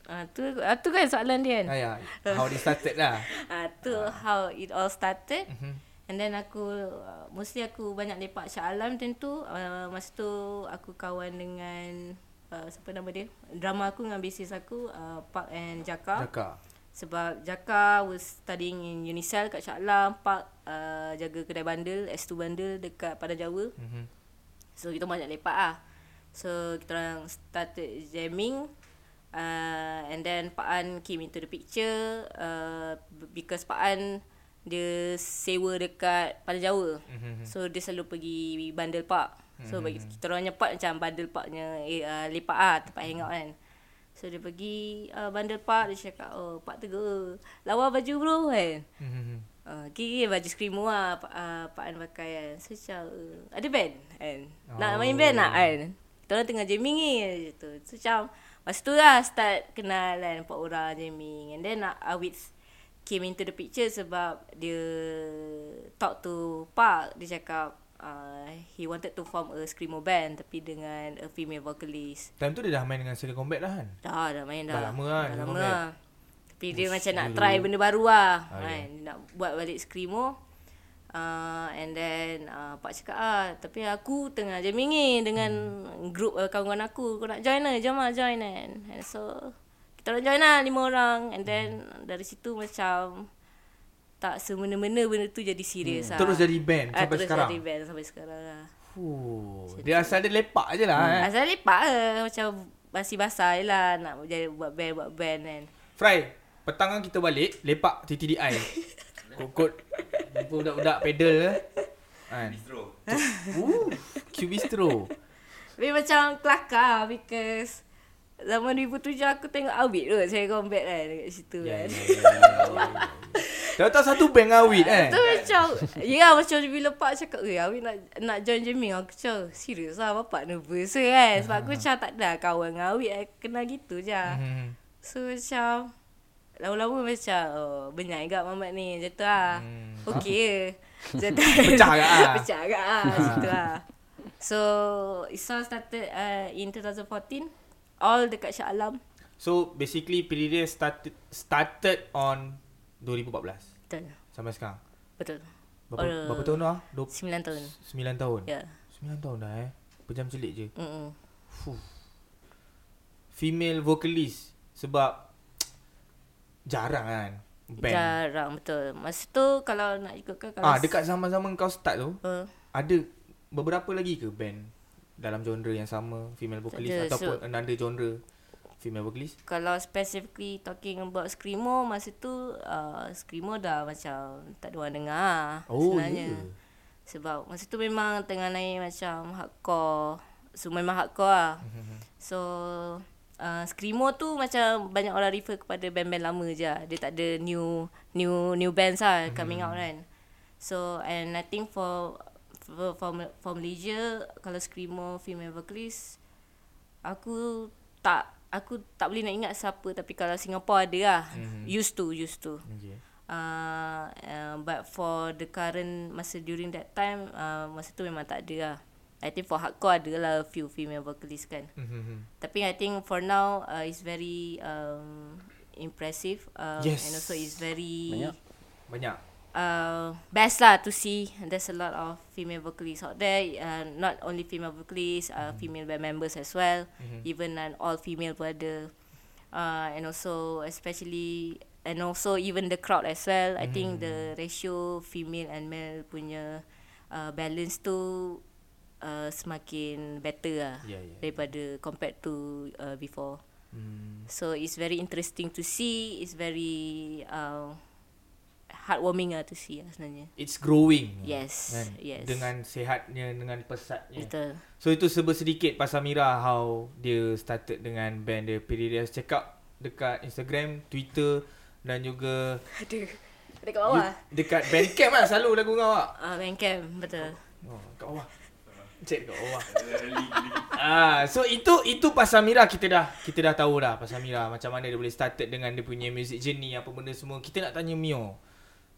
ah tu ah, tu kan soalan dia kan. Ah, ya. How they started lah. Ah tu how it all started. Mhm. And then aku uh, mostly aku banyak lepak Shah Alam tentu. Uh, masa tu aku kawan dengan uh, siapa nama dia? Drama aku dengan basis aku uh, Park and Jaka. Jaka. Sebab Jaka was studying in Unicel kat Shah Alam, Park uh, jaga kedai bandel, S2 bandel dekat Padang Jawa. Mhm. So kita banyak lepak ah. So kita orang started jamming uh, and then Pak An came into the picture uh, because Pak An dia sewa dekat Padang Jawa. Mhm. So dia selalu pergi bandel park. So bagi kita orang nyepat macam bandel parknya eh, uh, lepak ah tempat hangout kan. So dia pergi uh, bandel park dia cakap oh Pak Teguh lawa baju bro kan. Mhm. Uh, kira baju screamo lah Pak, uh, Pak An pakai kan So macam uh, Ada band kan Nak main band nak kan Kita orang tengah jamming ni tu. So macam Masa tu lah start kenal kan Empat orang jamming And then uh, Awit Came into the picture sebab Dia Talk to Pak Dia cakap uh, He wanted to form a screamo band Tapi dengan A female vocalist. Time tu dia dah main dengan Silicon Combat dah kan? Dah dah main dah. Dah lama lah, Dah lama lah. Tapi dia macam nak try benda baru lah Ah, kan? Dia Nak buat balik Screamo uh, And then uh, Pak cakap ah Tapi aku tengah jamming ni Dengan Hmm. grup uh, kawan aku Kau nak join lah Jom lah join kan And so Kita orang join lah lima orang And then Dari situ macam Tak semena-mena benda tu jadi serius lah Hmm. Terus jadi band Ah, sampai terus sekarang? jadi band sampai sekarang lah Fuh. Dia asal dia lepak je lah eh. Asal lepak je Macam basi-basah je lah Nak jadi buat band Buat band kan Fry, petang kan kita balik, lepak TTDI. Kokot. Jumpa budak-budak pedal ke. Kan? Bistro. Uh, Q Bistro. Tapi macam kelakar because zaman 2007 aku tengok Awit tu saya combat kan dekat situ Ya, kan. ya, ya. Tahu-tahu satu band awit kan? Tu macam Ya macam bila Pak cakap Eh Awit nak nak join jamming Aku macam Serius lah Bapak nervous kan Sebab aku macam tak ada kawan dengan Awit Kenal gitu je Hmm. So macam Lama-lama macam Oh benyai agak Mamat ni Macam tu lah Hmm. Okay je Macam tu Pecah agak lah. Pecah agak lah Macam tu lah So all started uh, In 2014 All dekat Shah Alam So basically period started started on 2014 Betul sampai sekarang. Betul Berapa, Oh. berapa tahun dah? 9 tahun 9 tahun. Ya 9 tahun dah eh. Pejam celik je. Mm-mm. Fuh. Female vocalist sebab jarang kan. band? Jarang betul. Masa tu kalau nak ikutkan kalau Ah, dekat zaman-zaman kau start tu, uh, ada beberapa lagi ke band dalam genre yang sama, female vocalist ada. ataupun So- another genre female vocalist? kalau specifically talking about screamo masa tu uh, screamo dah macam tak ada orang dengar Oh, sebenarnya. ya. Sebab masa tu memang tengah naik macam hardcore. So memang hardcore lah. So uh, Screamo tu macam banyak orang refer kepada band-band lama je. lah. Dia tak ada new new new bands lah coming out kan. So and I think for for for, for Malaysia kalau Screamo female vocalist aku tak aku tak boleh nak ingat siapa tapi kalau Singapore ada lah. Used to used to. Okay. Uh, uh, but for the current masa during that time uh, masa tu memang tak ada lah. I think for hardcore ada lah a few female vocalist kan. Mhm. Tapi I think for now uh, it's very um, impressive um, Yes. and also it's very Banyak. Banyak. uh, best lah to see there's a lot of female vocalists out there uh, not only female vocalists uh, female band members as well even an all female pun ada uh, and also especially and also even the crowd as well I think the ratio female and male punya uh, balance tu uh, semakin better lah Ya, ya. daripada compared to uh, before Hmm. So it's very interesting to see. It's very uh, heartwarming lah to see lah sebenarnya. It's growing. Yes, Kan? yes. Dengan sehatnya, dengan pesatnya. Betul. So itu serba sedikit pasal Mira how dia started dengan band dia Peridias. Check out dekat Instagram, Twitter dan juga Ada. Ada kat bawah. you, dekat Bandcamp lah selalu lagu kau awak. Ah, uh, Bandcamp, betul. Oh, kat bawah. Check kat bawah. ah, so itu itu pasal Mira kita dah kita dah tahu dah pasal Mira macam mana dia boleh started dengan dia punya music journey apa benda semua. Kita nak tanya Mio.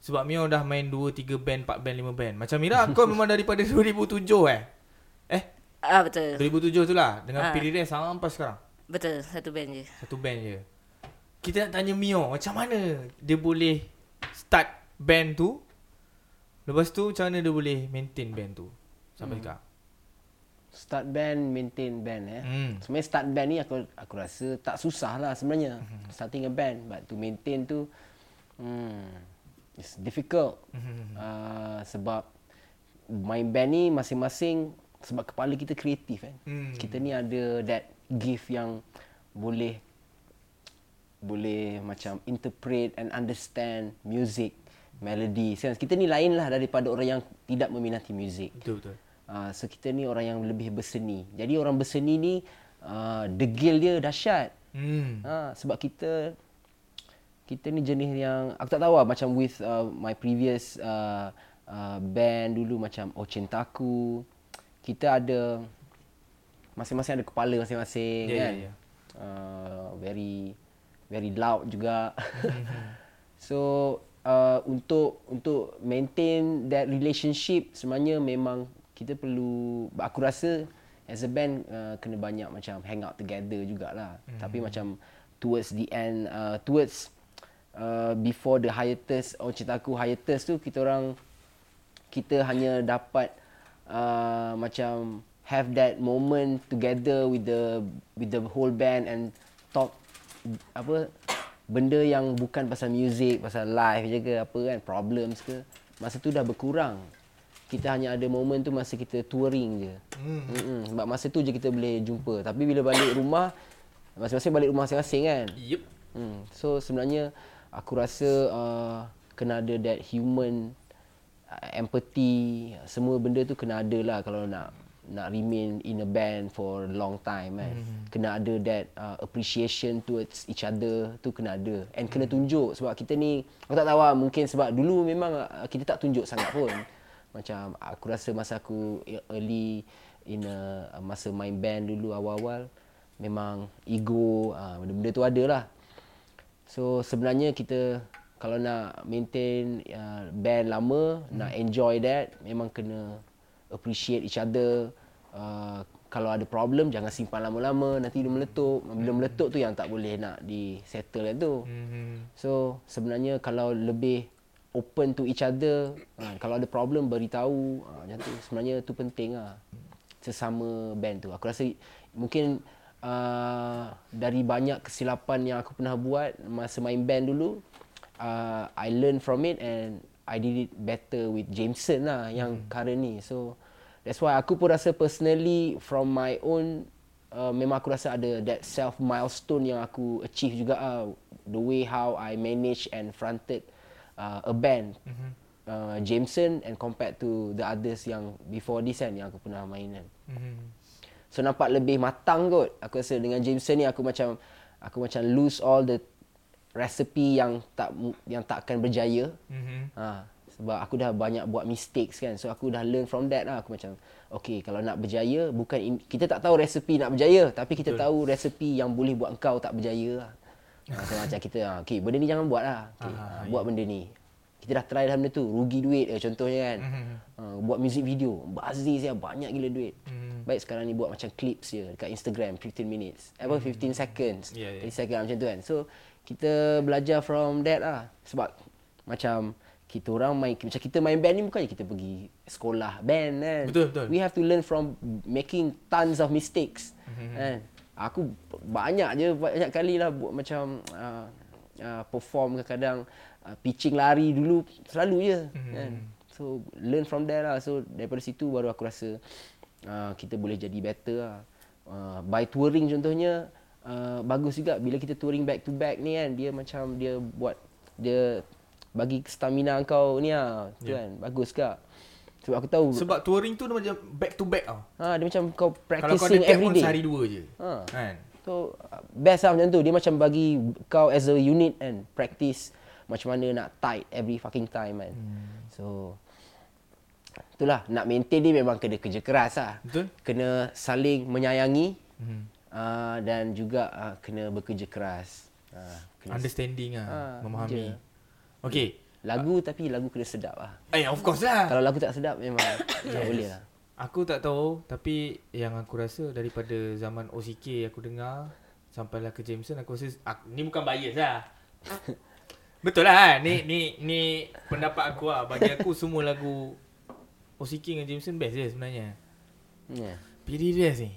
Sebab Mio dah main 2 3 band, 4 band, 5 band. Macam Mira kau memang daripada 2007 eh. Eh, Ah, betul. 2007 tu lah dengan Ah. Peridias sampai sekarang. Betul, satu band je. Satu band je. Kita nak tanya Mio macam mana dia boleh start band tu. Lepas tu macam mana dia boleh maintain band tu sampai Hmm. sekarang. Start band, maintain band eh. Hmm. Sebenarnya start band ni aku aku rasa tak susah lah sebenarnya. Hmm. Starting a band but to maintain tu hmm it's difficult. Hmm. Uh, sebab main band ni masing-masing sebab kepala kita kreatif kan. Hmm. Kita ni ada that gift yang boleh boleh macam interpret and understand music, melody. Kan? Kita ni lain lah daripada orang yang tidak meminati music. Betul betul. Uh, so kita ni orang yang lebih berseni. Jadi orang berseni ni uh, degil dia dahsyat. Hmm. Ha, sebab kita kita ni jenis yang aku tak tahu lah macam with uh, my previous uh, uh, band dulu macam Oh Cintaku kita ada masing-masing ada kepala masing-masing Ya, ya, kan. ya. Uh, very very loud juga. so uh, untuk untuk maintain that relationship sebenarnya memang kita perlu aku rasa as a band uh, kena banyak macam hang out together jugalah. Mm-hmm. Tapi macam towards the end uh, towards uh, before the hiatus oh ceritaku hiatus tu kita orang kita hanya dapat uh, macam have that moment together with the with the whole band and talk apa benda yang bukan pasal music, pasal live je ke apa kan, problems ke. Masa tu dah berkurang. Kita hanya ada moment tu masa kita touring je. Hmm. Sebab masa tu je kita boleh jumpa. Tapi bila balik rumah masing-masing balik rumah masing-masing kan. Yup. Hmm. So sebenarnya aku rasa uh, kena ada that human uh, empathy semua benda tu kena ada lah kalau nak nak remain in a band for a long time kan. Mm-hmm. Kena ada that uh, appreciation towards each other tu kena ada and kena tunjuk sebab kita ni aku tak tahu lah mungkin sebab dulu memang uh, kita tak tunjuk sangat pun. Macam aku rasa masa aku early in a, masa main band dulu awal-awal memang ego uh, benda-benda tu ada lah. So sebenarnya kita kalau nak maintain uh, band lama, hmm. nak enjoy that, memang kena appreciate each other. Uh, kalau ada problem jangan simpan lama-lama, nanti dia meletup. Bila meletup tu yang tak boleh nak di settle tu. Hmm. So sebenarnya kalau lebih open to each other, uh, kalau ada problem beritahu, uh, macam tu sebenarnya tu penting lah. Sesama band tu. Aku rasa mungkin uh, dari banyak kesilapan yang aku pernah buat masa main band dulu, uh, I learn from it and I did it better with Jameson lah yang current ni. So that's why aku pun rasa personally from my own uh, memang aku rasa ada that self milestone yang aku achieve juga ah the way how I manage and fronted uh, a band. Uh, Jameson and compared to the others yang before this kan yang aku pernah main kan. Mhm. So nampak lebih matang kot. Aku rasa dengan Jameson ni aku macam aku macam lose all the recipe yang tak yang tak akan berjaya. Mhm. Ha, sebab aku dah banyak buat mistakes kan. So aku dah learn from that lah. Aku macam okay kalau nak berjaya bukan in, kita tak tahu resipi nak berjaya tapi kita Betul. tahu resipi yang boleh buat kau tak berjaya lah. Ha, so macam kita ha, okay benda ni jangan buat lah. Okay, Ah, ha, buat benda ni. Kita dah try dah benda tu, rugi duit eh, contohnya kan. Mhm. Ha, buat music video, bazir saya banyak gila duit. Mhm. Baik sekarang ni buat macam clips je dekat Instagram 15 minutes. Apa 15 seconds. Yeah, yeah. 30 second macam tu kan. So kita belajar from that lah. Sebab macam kita orang main macam kita main band ni bukannya kita pergi sekolah band kan. Betul, betul. We have to learn from making tons of mistakes. Mhm. Kan. Aku banyak je banyak kali lah buat macam uh, uh, perform kadang-kadang uh, pitching lari dulu selalu je Mhm. kan. So learn from there lah. So daripada situ baru aku rasa uh, kita boleh jadi better lah. Uh, by touring contohnya uh, bagus juga bila kita touring back to back ni kan dia macam dia buat dia bagi stamina kau ni lah tu Yeah. kan bagus kak sebab aku tahu Sebab touring tu dia macam back to back tau. ha, dia macam kau Kalau kau ada practicing gap every pun day sehari dua je. ha. Kan? So uh, best lah macam tu Dia macam bagi kau as a unit kan Practice macam mana nak tight every fucking time kan hmm. So Itulah nak maintain ni memang kena kerja keras lah Betul? Kena saling menyayangi Mhm. uh, Dan juga uh, kena bekerja keras uh, kena Understanding lah, Ah, memahami. je. Okay. Lagu tapi lagu kena sedap lah Eh, of course lah. Kalau lagu tak sedap memang tak boleh lah Aku tak tahu tapi yang aku rasa daripada zaman OCK aku dengar sampailah ke Jameson aku rasa aku, ni bukan bias lah. Betul lah kan? Ni ni ni pendapat aku lah. Bagi aku semua lagu OCK dengan Jameson best je sebenarnya. yeah. PD Rest ni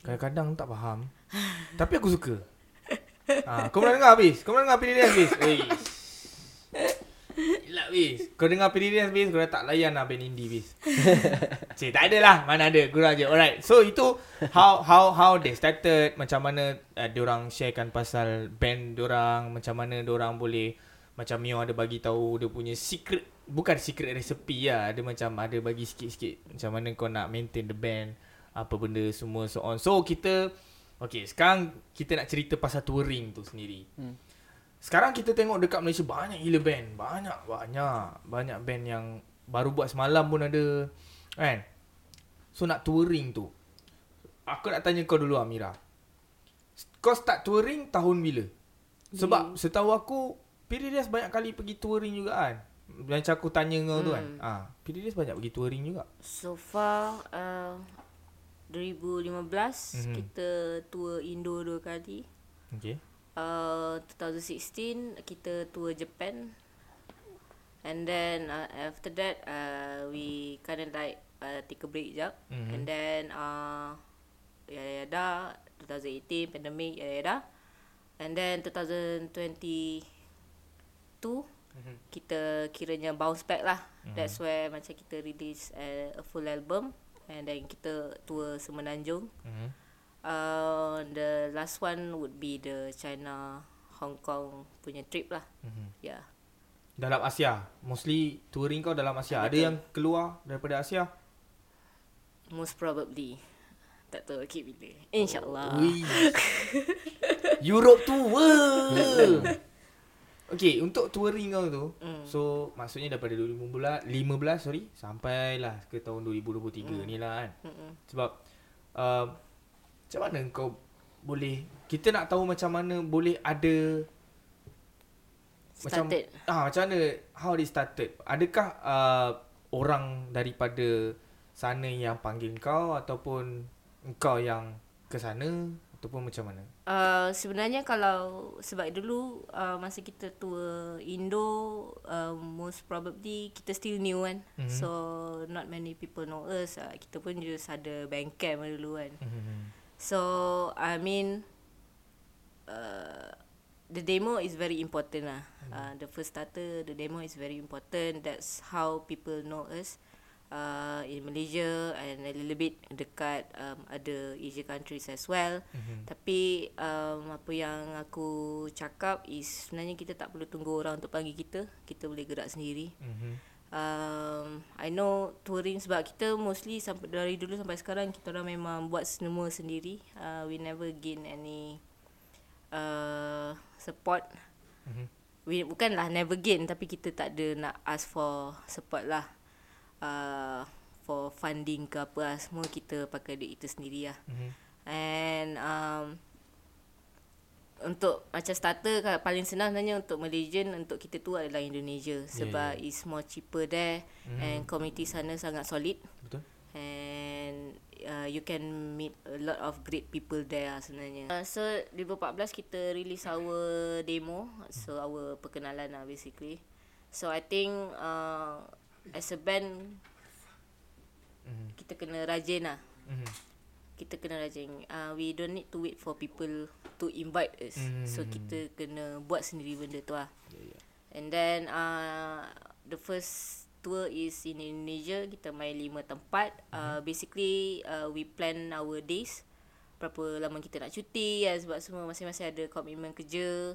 Kadang-kadang tak faham Tapi aku suka ha, Kau pernah dengar habis? Kau pernah dengar PD Rest habis? Oi. Gila habis Kau dengar Rest habis Kau dah tak layan lah band indie habis Cik tak ada lah Mana ada. Kurang je Alright. So itu How how how they started. Macam mana uh, Diorang sharekan pasal Band diorang. Macam mana diorang boleh Macam Mio ada bagi tahu Dia punya secret. Bukan secret recipe lah. Dia macam ada bagi sikit-sikit Macam mana kau nak maintain the band Apa benda semua so on. So kita Okay sekarang Kita nak cerita pasal touring tu sendiri. Hmm. Sekarang kita tengok dekat Malaysia Banyak gila band Banyak Banyak Banyak band yang Baru buat semalam pun ada Kan So nak touring tu Aku nak tanya kau dulu Amira Kau start touring tahun bila? Sebab setahu aku Piridias banyak kali pergi touring juga kan Macam aku tanya kau tu kan Hmm. ah, Piridias banyak pergi touring juga So far uh, 2015 Mhm. kita tour Indo dua kali. Okay Uh, 2016 kita tour Japan. And then uh, after that uh, we kind of like uh, take a break jap. Mhm. And then uh, yada yada 2018 pandemic yada yada. And then 2022 Mhm. kita kiranya bounce back lah. That's where macam kita release uh, a full album and then kita tour Semenanjung. mm-hmm. Uh, the last one would be the China Hong Kong punya trip lah. Mhm. Yeah. Dalam Asia Mostly touring kau dalam Asia Ada yang keluar daripada Asia? Most probably. Tak tahu okay bila. InsyaAllah. Ui. Europe world. Okay, untuk touring kau tu, Mm. so maksudnya daripada 2015, 15 sorry, sampailah ke tahun 2023 Mm. ni lah kan. Mm-mm. Sebab uh, macam mana kau boleh kita nak tahu macam mana boleh ada Started. macam ah macam mana how they started? Adakah uh, orang daripada sana yang panggil kau ataupun kau yang ke sana ataupun macam mana? Uh, sebenarnya kalau sebab dulu uh, masa kita tour Indo uh, most probably kita still new kan. Mhm. Mm-hmm. So not many people know us. Uh, kita pun just ada Bandcamp dulu kan. Hmm. So I mean uh, the demo is very important lah. Uh, the first starter, the demo is very important. That's how people know us uh, in Malaysia and a little bit dekat um, other Asia countries as well. Mm-hmm. Tapi um, apa yang aku cakap is sebenarnya kita tak perlu tunggu orang untuk panggil kita. Kita boleh gerak sendiri. Mm-hmm. Um, I know touring sebab kita mostly sampai dari dulu sampai sekarang kita orang memang buat semua sendiri. Uh, we never gain any uh, support. Mm-hmm. We bukanlah never gain tapi kita tak ada nak ask for support lah. Uh, for funding ke apa lah. Semua kita pakai duit kita sendiri lah. Mm-hmm. And um, untuk macam starter kan paling senang sebenarnya untuk Malaysian untuk kita tu adalah Indonesia sebab yeah, yeah. it's more cheaper there mm. and community sana sangat solid. Betul. And uh, you can meet a lot of great people there lah sebenarnya. Uh, so 2014 kita release our demo, so our perkenalan lah basically. So I think uh, as a band mm. kita kena rajin lah. Mm kita kena rajin. Uh, we don't need to wait for people to invite us. Mm. So kita kena buat sendiri benda tu lah. Yeah, yeah. And then uh, the first tour is in Indonesia. Kita main lima tempat. Mm. Uh, basically uh, we plan our days. Berapa lama kita nak cuti ya, sebab semua masing-masing ada komitmen kerja.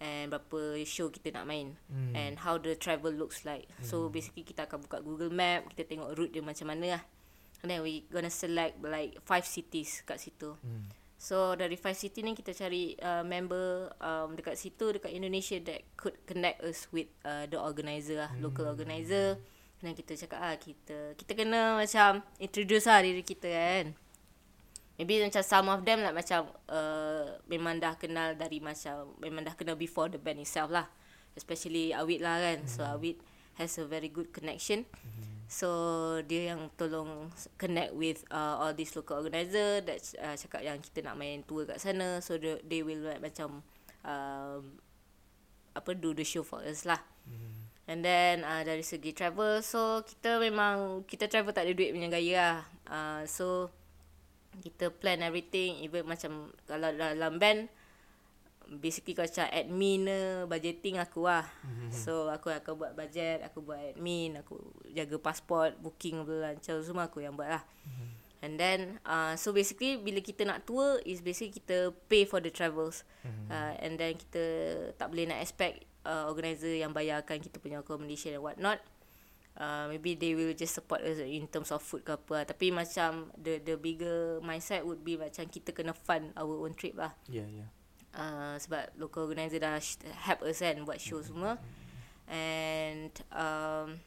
And berapa show kita nak main. Mm. And how the travel looks like. Mm. So basically kita akan buka Google Map. Kita tengok route dia macam mana lah. And then we gonna select like five cities kat situ. Hmm. So dari five city ni kita cari uh, member um, dekat situ dekat Indonesia that could connect us with uh, the organizer lah, hmm. local organizer. Dan kita cakap ah kita kita kena macam introduce lah diri kita kan. Maybe macam some of them like macam uh, memang dah kenal dari macam memang dah kenal before the band itself lah. Especially Awit lah kan. Hmm. So Awit has a very good connection. Hmm. So dia yang tolong connect with uh, all these local organizer that uh, cakap yang kita nak main tour kat sana so they, they will like macam um, apa do the show for us lah. Mm. And then uh, dari segi travel so kita memang kita travel tak ada duit punya gaya lah. Uh, so kita plan everything even macam kalau dalam band basically kau macam admin budgeting aku lah. Mm-hmm. So aku akan buat budget, aku buat admin, aku jaga pasport, booking bla semua aku yang buat lah. Mm-hmm. And then uh, so basically bila kita nak tour is basically kita pay for the travels. Mm-hmm. Uh, and then kita tak boleh nak expect uh, organizer yang bayarkan kita punya accommodation and what not. Uh, maybe they will just support us in terms of food ke apa lah. Tapi macam the the bigger mindset would be macam kita kena fund our own trip lah. Yeah, yeah. Uh, sebab local organizer dah help us kan buat show semua. And um,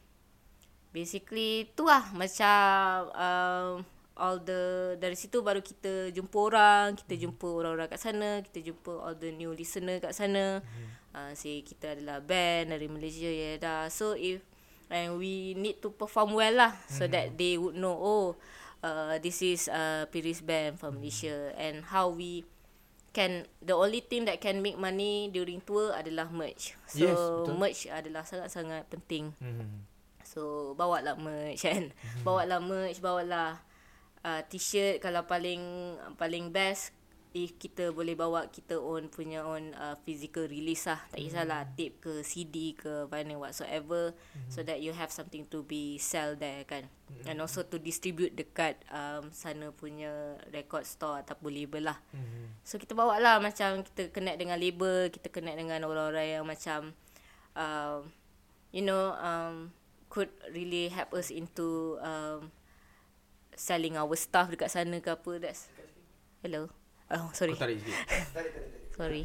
basically tu lah macam um, all the dari situ baru kita jumpa orang kita jumpa orang-orang kat sana kita jumpa all the new listener kat sana. Uh, say kita adalah band dari Malaysia ya dah. So if and we need to perform well lah so that they would know oh uh, this is uh, Piris band from Malaysia and how we can the only thing that can make money during tour adalah merch. So yes, merch adalah sangat-sangat penting. Mm-hmm. So bawa lah merch kan. Mm-hmm. Bawa lah merch, bawa lah uh, t-shirt kalau paling paling best if kita boleh bawa kita own punya own uh, physical release lah tak kisahlah mm. tape ke CD ke vinyl whatsoever mm. so that you have something to be sell there kan mm. and also to distribute dekat um, sana punya record store ataupun label lah mm. so kita bawa lah macam kita connect dengan label kita connect dengan orang-orang yang macam uh, you know um, could really help us into um, selling our stuff dekat sana ke apa that's hello Oh, sorry. tarik sikit. sorry.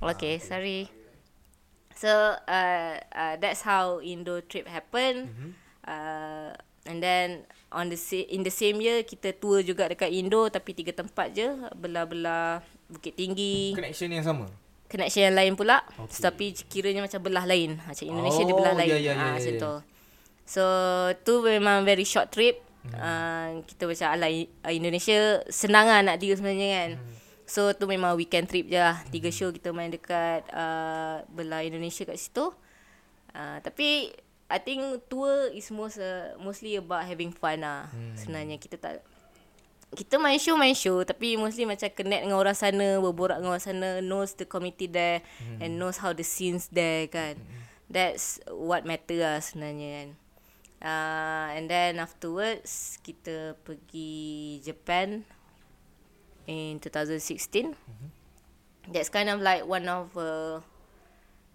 Okay, sorry. So, uh, uh, that's how Indo trip happen. Mm-hmm. Uh, and then on the sa- in the same year kita tour juga dekat Indo tapi tiga tempat je belah-belah Bukit Tinggi. Connection yang sama. Connection yang lain pula. Okay. Tapi kiranya macam belah lain. Macam Indonesia oh, dia belah lain. Yeah, yeah, yeah, ha, yeah, yeah. So, tu memang very short trip. Hmm. Uh, kita macam ala Indonesia senang lah nak deal sebenarnya kan. Hmm. So tu memang weekend trip je lah. Tiga hmm. show kita main dekat uh, belah Indonesia kat situ. Uh, tapi I think tour is most uh, mostly about having fun lah. Hmm. Sebenarnya kita tak kita main show main show tapi mostly macam connect dengan orang sana berborak dengan orang sana knows the community there hmm. and knows how the scenes there kan hmm. that's what matter lah sebenarnya kan uh, and then afterwards kita pergi Japan in 2016 hmm. that's kind of like one of uh,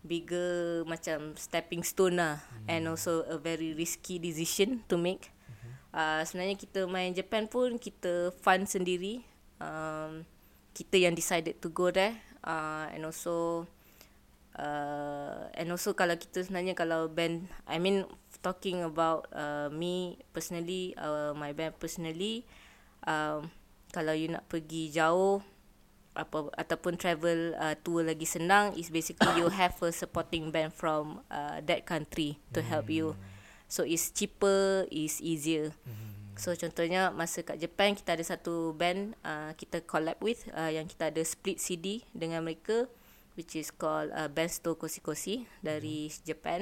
bigger macam stepping stone lah hmm. and also a very risky decision to make. Uh, sebenarnya kita main Japan pun kita fund sendiri. Um, kita yang decided to go there. Uh, and also uh, and also kalau kita sebenarnya kalau band I mean talking about uh, me personally uh, my band personally um, kalau you nak pergi jauh apa ataupun travel uh, tour lagi senang is basically you have a supporting band from uh, that country to help you hmm. So it's cheaper, is easier. Mm-hmm. So contohnya masa kat Japan kita ada satu band uh, kita collab with uh, yang kita ada split CD dengan mereka which is called uh, Bensto Kosi Kosi dari mm-hmm. Japan.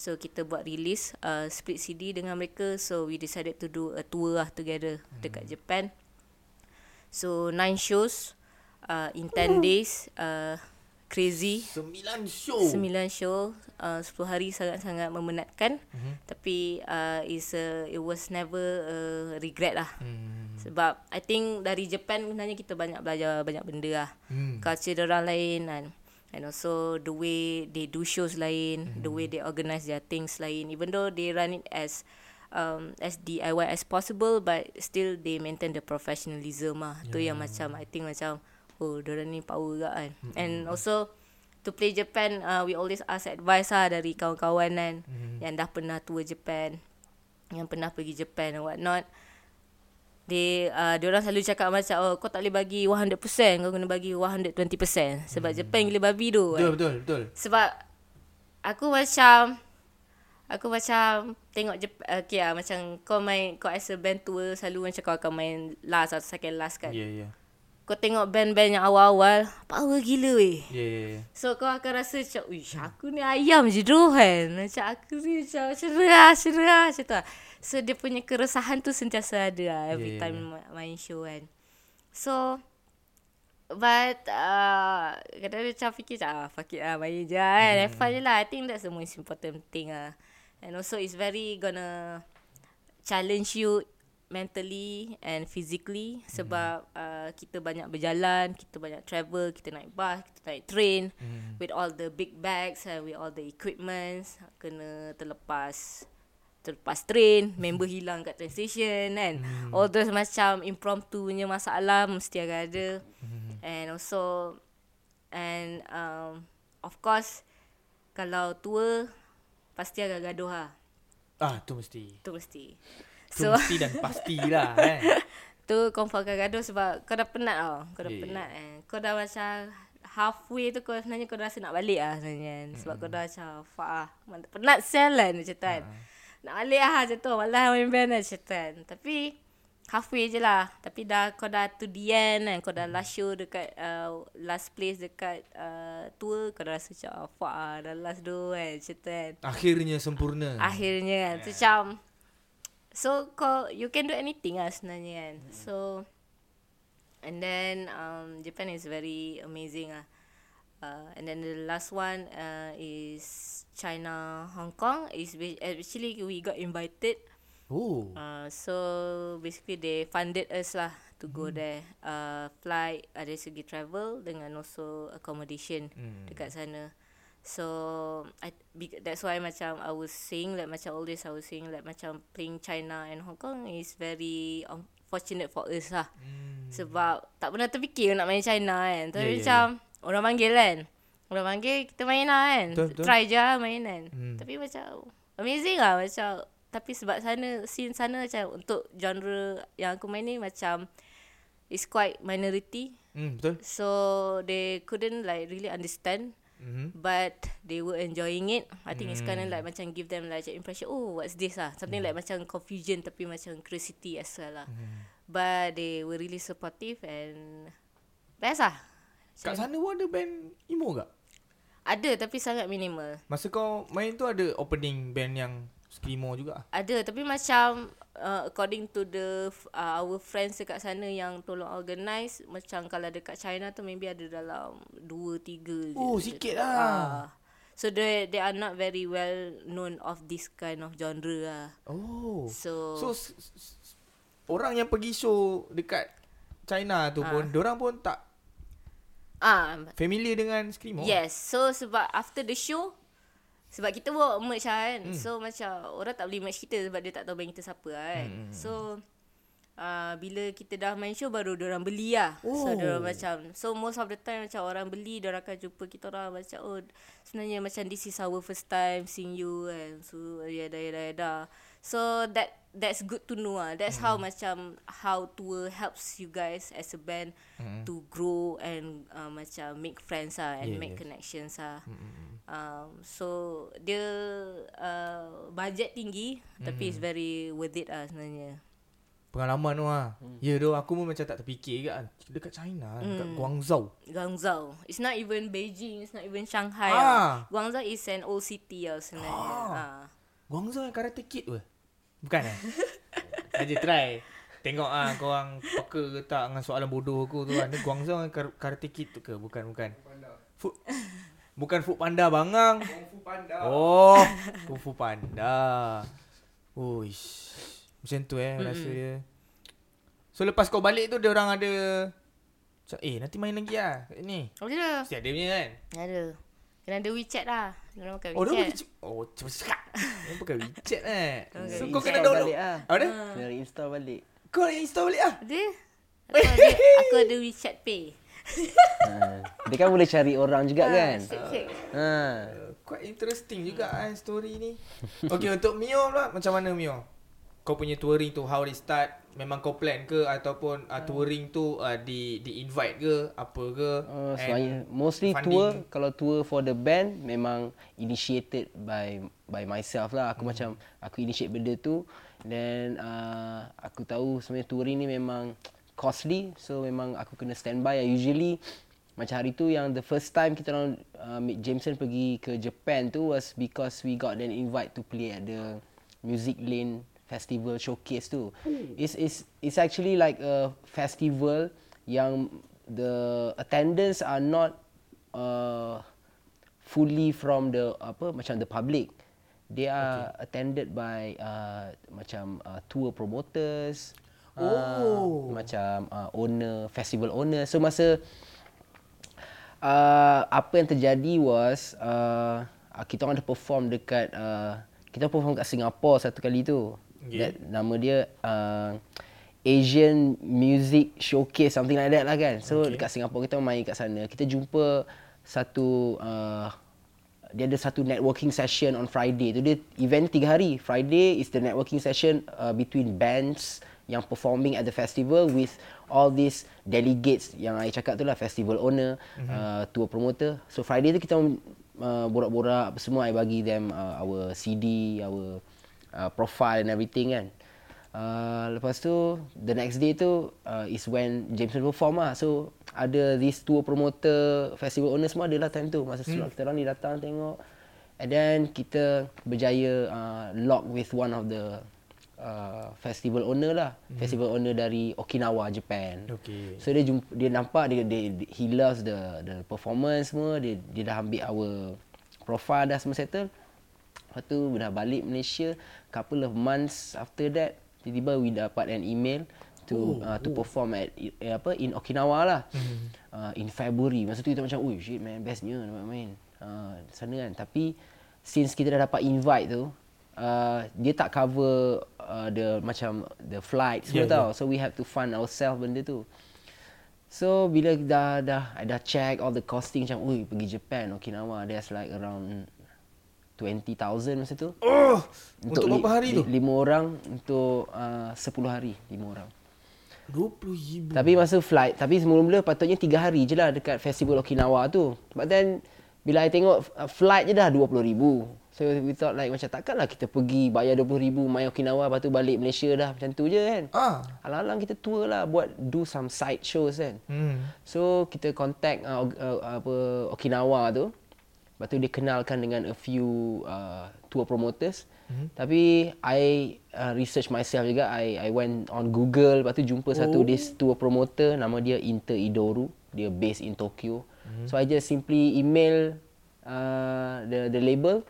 So kita buat release uh, split CD dengan mereka so we decided to do a tour lah together mm-hmm. dekat Japan. So nine shows uh, in 10 days uh, crazy. Sembilan show. Sembilan show. Uh, 10 hari sangat-sangat memenatkan. Mm-hmm. Tapi uh, is a, it was never a regret lah. Mm. Sebab I think dari Japan sebenarnya kita banyak belajar banyak benda lah. Mm. Culture orang lain kan. And also the way they do shows lain. Mm-hmm. The way they organize their things lain. Even though they run it as um, as DIY as possible. But still they maintain the professionalism lah. Yeah. Tu yang macam I think macam oh diorang ni power juga kan mm-hmm. and also to play Japan uh, we always ask advice lah dari kawan-kawan kan mm-hmm. yang dah pernah tour Japan yang pernah pergi Japan and what not they uh, diorang selalu cakap macam oh kau tak boleh bagi 100% kau kena bagi 120% sebab mm. Japan gila babi tu betul kan? betul betul sebab aku macam aku macam tengok Japan okay lah macam kau main kau as a band tour selalu macam kau akan main last atau second last kan yeah yeah kau tengok band-band yang awal-awal Power gila weh yeah, yeah, yeah. So kau akan rasa macam Uish aku ni ayam je tu kan Macam aku ni macam cerah cerah macam tu lah. So dia punya keresahan tu sentiasa ada lah Every yeah, time yeah. main show kan So But uh, Kadang-kadang macam fikir macam ah, Fuck it lah main je kan mm. Have fun je lah I think that's the most important thing lah And also it's very gonna Challenge you mentally and physically mm. sebab uh, kita banyak berjalan, kita banyak travel, kita naik bus, kita naik train mm. with all the big bags and with all the equipments kena terlepas terlepas train, member hilang kat train station kan. Mm. All those macam impromptu punya masalah mesti akan ada. Mm. And also and um, of course kalau tour pasti agak gaduh lah. Ah, tu mesti. Tu mesti. So, mesti dan pasti lah kan. tu confirm akan gaduh sebab kau dah penat tau. Kau dah yeah. penat kan. Kau dah macam halfway tu kau sebenarnya kau dah rasa nak balik lah sebenarnya kan. Sebab mm. kau dah macam fuck lah. Penat sel lah macam tu kan. Uh. Nak balik lah macam tu. Malah main band lah macam tu kan. Tapi halfway je lah. Tapi dah kau dah to the end kan. Kau dah last show dekat uh, last place dekat uh, tour. Kau dah rasa macam oh, fuck lah. Dah last do kan macam tu kan. Akhirnya sempurna. Akhirnya kan. Yeah. Macam So kau you can do anything lah sebenarnya kan. Mm. So and then um Japan is very amazing ah. Uh, and then the last one uh, is China Hong Kong is actually we got invited. Oh. Uh, so basically they funded us lah to mm. go there. Uh, flight ada segi travel dengan also accommodation mm. dekat sana. So I that's why macam I was saying like macam all this I was saying like macam playing China and Hong Kong is very unfortunate for us lah. Hmm. Sebab tak pernah terfikir nak main China kan. Tapi yeah, macam yeah. Orang panggil kan. Orang panggil kita main lah kan. Betul, betul. Try je lah main kan. Hmm. Tapi macam amazing lah macam tapi sebab sana scene sana macam untuk genre yang aku main ni macam is quite minority. Hmm, betul. So they couldn't like really understand mm-hmm. but they were enjoying it. I think mm. it's kind of like macam give them like impression. Oh, what's this ah? Something mm. like macam confusion tapi macam curiosity as well lah. Mm. But they were really supportive and best lah. Kat sana pun ada band emo tak? Ada tapi sangat minimal. Masa kau main tu ada opening band yang Screamo juga. Ada tapi macam uh, according to the uh, our friends dekat sana yang tolong organize macam kalau dekat China tu maybe ada dalam 2 3 Oh, sikit lah. So they they are not very well known of this kind of genre lah. Oh. So, So s- s- orang yang pergi show dekat China tu pun, orang pun tak ah familiar dengan Screamo. Yes. So sebab after the show sebab kita bawa merch lah kan. Hmm. So macam orang tak beli merch kita sebab dia tak tahu band kita siapa kan. Hmm, So uh, bila kita dah main show baru orang beli lah. Oh. So orang macam so most of the time macam orang beli orang akan jumpa kita orang macam oh sebenarnya macam this is our first time seeing you and so ya dah ya dah ya dah. So that that's good to know ah. That's how macam how tour helps you guys as a band to grow and uh, macam make friends ah and Yeah, make yes. connections ah. Um, so dia uh, budget tinggi tapi it's very worth it ah sebenarnya. Pengalaman tu lah. Ya tu aku pun macam tak terfikir ke kan. Dekat China, dekat Guangzhou. Guangzhou. It's not even Beijing, it's not even Shanghai. Ah. Ah. Guangzou is an old city ah sebenarnya. Ah. Ah. Guangzhou yang Karate Kid ke? Bukan eh? Saja try. Tengok ah korang peka ke tak dengan soalan bodoh aku tu kan. Ni Guangzhou yang Kar- Karate Kid tu ke? Bukan, bukan. Food, bukan Food Panda bangang. Kung Fu Panda. Oh, Kung Fu Panda. Uish. Macam tu eh rasa dia. So lepas kau balik tu dia orang ada macam, eh nanti main lagi lah kat ni. Oh dia. Mesti ada punya kan? Ada. Kena ada WeChat lah. Kena pakai Oh dia WeChat. pakai Oh cepat cakap Dia pakai WeChat eh Okay. So Kena kau kena download balik lah. Apa dia? Kena install balik. Kau nak install balik lah Ada. Aku ada, aku ada WeChat Pay. ha. Dia kan boleh cari orang juga kan. Sik-sik. Ha. Quite interesting juga kan story ni Okay untuk Mio pula Macam mana Mio? Kau punya touring tu How they start Memang kau plan ke Ataupun uh, touring tu uh, di, di invite ke Apa ke Uh, And sebenarnya mostly funding. tour kalau tour for the band memang initiated by by myself lah. Aku hmm. macam aku initiate benda tu then uh, aku tahu sebenarnya touring ni memang costly so memang aku kena standby. Usually macam hari tu yang the first time kita orang uh, Jameson pergi ke Japan tu was because we got an invite to play at the Music Lane Festival Showcase tu. It's it's it's actually like a festival yang the attendance are not uh, fully from the apa macam the public. They are okay. attended by uh, macam uh, tour promoters, Oh. uh, macam uh, owner, festival owner. So masa uh, apa yang terjadi was uh, uh, kita orang ada perform dekat uh, kita perform kat Singapore satu kali tu. Okay. That, nama dia uh, Asian Music Showcase something like that lah kan. So Okay. dekat Singapore kita main kat sana. Kita jumpa satu uh, dia ada satu networking session on Friday tu dia event tiga hari. Friday is the networking session uh, between bands yang performing at the festival with all these delegates yang I cakap tu lah festival owner, mm-hmm. uh, tour promoter. So Friday tu kita uh, borak-borak apa semua I bagi them uh, our CD, our uh, profile and everything kan. Uh, lepas tu the next day tu uh, is when Jameson perform lah. So ada this tour promoter, festival owner semua adalah time tu. Masa hmm. kita orang ni datang tengok. And then kita berjaya uh, lock with one of the uh, festival owner lah. Hmm. Festival owner dari Okinawa, Japan. Okay. So dia jumpa, dia nampak dia, dia, he loves the the performance semua. Dia dia dah ambil our profile dah semua settle. Lepas tu dah balik Malaysia couple of months after that tiba-tiba we dapat an email to oh, uh, to oh. perform at eh, apa in Okinawa lah. Mm-hmm. Uh, in February. Masa tu kita macam, "Oi, shit man, bestnya dapat main." Uh, sana kan. Tapi since kita dah dapat invite tu, uh, dia tak cover uh, the macam the flight semua Yeah, yeah, tau. So we have to fund ourselves benda tu. So bila dah dah I dah check all the costing macam, "Oi, pergi Japan, Okinawa, there's like around 20,000 masa tu." Oh, untuk, berapa hari tu? Lima orang untuk uh, 10 hari, lima orang. 20 ribu. Tapi masa flight, tapi semula-mula patutnya 3 hari je lah dekat festival Okinawa tu. But then bila I tengok uh, flight je dah 20 ribu. So we thought like macam takkanlah kita pergi bayar 20 ribu main Okinawa lepas tu balik Malaysia dah macam tu je kan. Ah. Alang-alang kita tour lah buat do some side shows kan. Hmm. So kita contact uh, uh, apa Okinawa tu. Lepas tu dia kenalkan dengan a few uh, tour promoters. Mhm. Mm-hmm. Tapi I uh, research myself juga. I I went on Google. Lepas tu jumpa oh. satu this tour promoter. Nama dia Inter Idoru. Dia based in Tokyo. Mm-hmm. So I just simply email uh, the the label.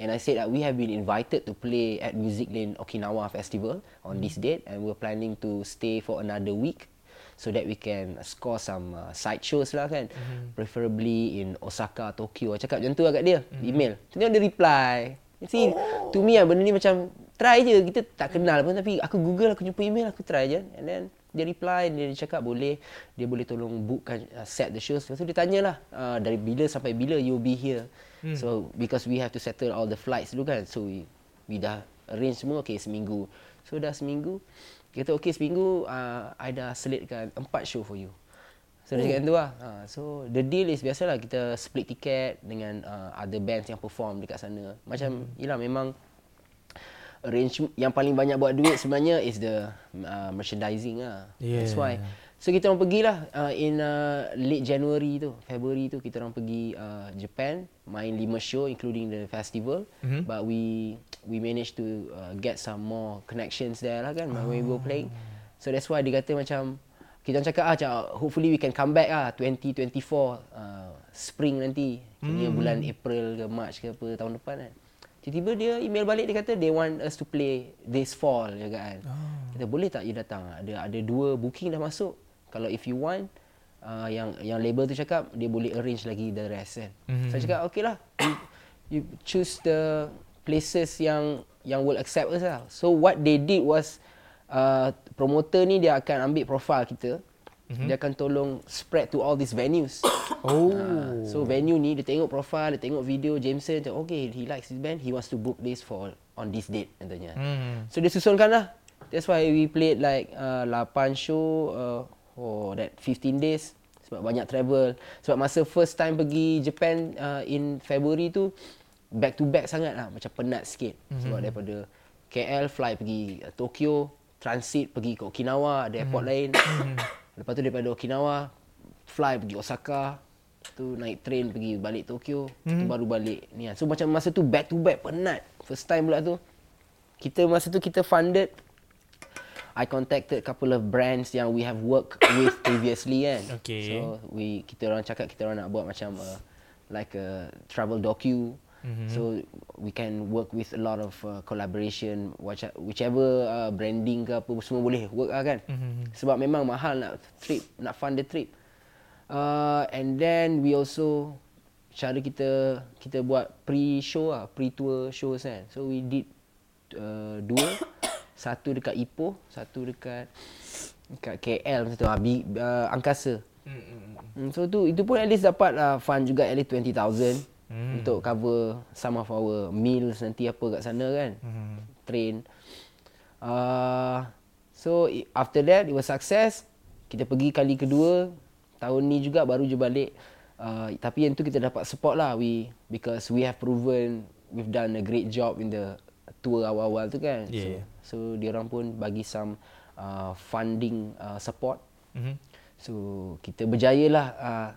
And I said that we have been invited to play at Music Lane Okinawa Festival on this date. And we're planning to stay for another week. So that we can score some uh, side shows lah kan. Mm-hmm. Preferably in Osaka, Tokyo. I cakap macam tu lah kat dia. Mm-hmm. Email. Tengok dia reply. You see, oh. to me lah benda ni macam try je. Kita tak kenal pun tapi aku google, aku jumpa email, aku try je. And then dia reply, dia cakap boleh. Dia boleh tolong bookkan uh, set the shows. Lepas tu dia tanyalah uh, dari bila sampai bila you be here. Mm. So because we have to settle all the flights dulu kan. So we, we dah arrange semua. Okay seminggu. So dah seminggu. Kita okay seminggu uh, I dah selitkan empat show for you. So oh. dia cakap tu lah. Uh, so the deal is biasalah kita split tiket dengan uh, other bands yang perform dekat sana. Macam hmm. yelah memang arrange yang paling banyak buat duit sebenarnya is the uh, merchandising lah. Yeah. That's why. So kita orang pergilah uh, in uh, late January tu, February tu kita orang pergi uh, Japan, main lima show including the festival. Mm-hmm. But we we managed to uh, get some more connections there lah kan oh. when we were playing. So that's why dia kata macam kita orang cakap ah macam hopefully we can come back ah 2024 uh, spring nanti. Kira mm. bulan April ke March ke apa tahun depan kan. Tiba-tiba dia email balik dia kata they want us to play this fall juga kan. Oh. Kita boleh tak you datang? Ada ada dua booking dah masuk. Kalau if you want uh, yang yang label tu cakap dia boleh arrange lagi the rest kan. Mm-hmm. Saya cakap okay lah. You, you choose the places yang yang will accept us lah. So what they did was uh, promoter ni dia akan ambil profile kita. Mm-hmm. Dia akan tolong spread to all these venues. Oh. Uh, so venue ni dia tengok profile, dia tengok video Jameson, dia okay, he likes this band, he wants to book this for on this date katanya. Mm. So dia susunkan lah. That's why we played like uh, 8 show uh, oh that 15 days sebab banyak travel. Sebab masa first time pergi Japan uh, in February tu back to back sangat lah macam penat sikit mm-hmm. sebab daripada KL fly pergi uh, Tokyo transit pergi ke Okinawa ada airport mm-hmm. lain mm-hmm. lepas tu daripada Okinawa fly pergi Osaka tu naik train pergi balik Tokyo mm-hmm. tu baru balik ni so macam masa tu back to back penat first time pula tu kita masa tu kita funded I contacted a couple of brands yang we have worked with previously kan. Okay. So we kita orang cakap kita orang nak buat macam uh, like a travel docu Mm-hmm. So we can work with a lot of uh, collaboration whichever uh, branding ke apa semua boleh work lah kan. Mm-hmm. Sebab memang mahal nak trip, nak fund the trip. Uh, and then we also cara kita kita buat pre-show lah, pre-tour shows kan. So we did uh, dua, satu dekat Ipoh, satu dekat dekat KL macam tu, uh, Angkasa. Mm-hmm. So tu itu pun at least dapat uh, fund juga at least 20,000 hmm. untuk cover some of our meals nanti apa kat sana kan hmm. train uh, so after that it was success kita pergi kali kedua tahun ni juga baru je balik uh, tapi yang tu kita dapat support lah we because we have proven we've done a great job in the tour awal-awal tu kan yeah. so so dia orang pun bagi some uh, funding uh, support mm-hmm. so kita berjaya lah uh,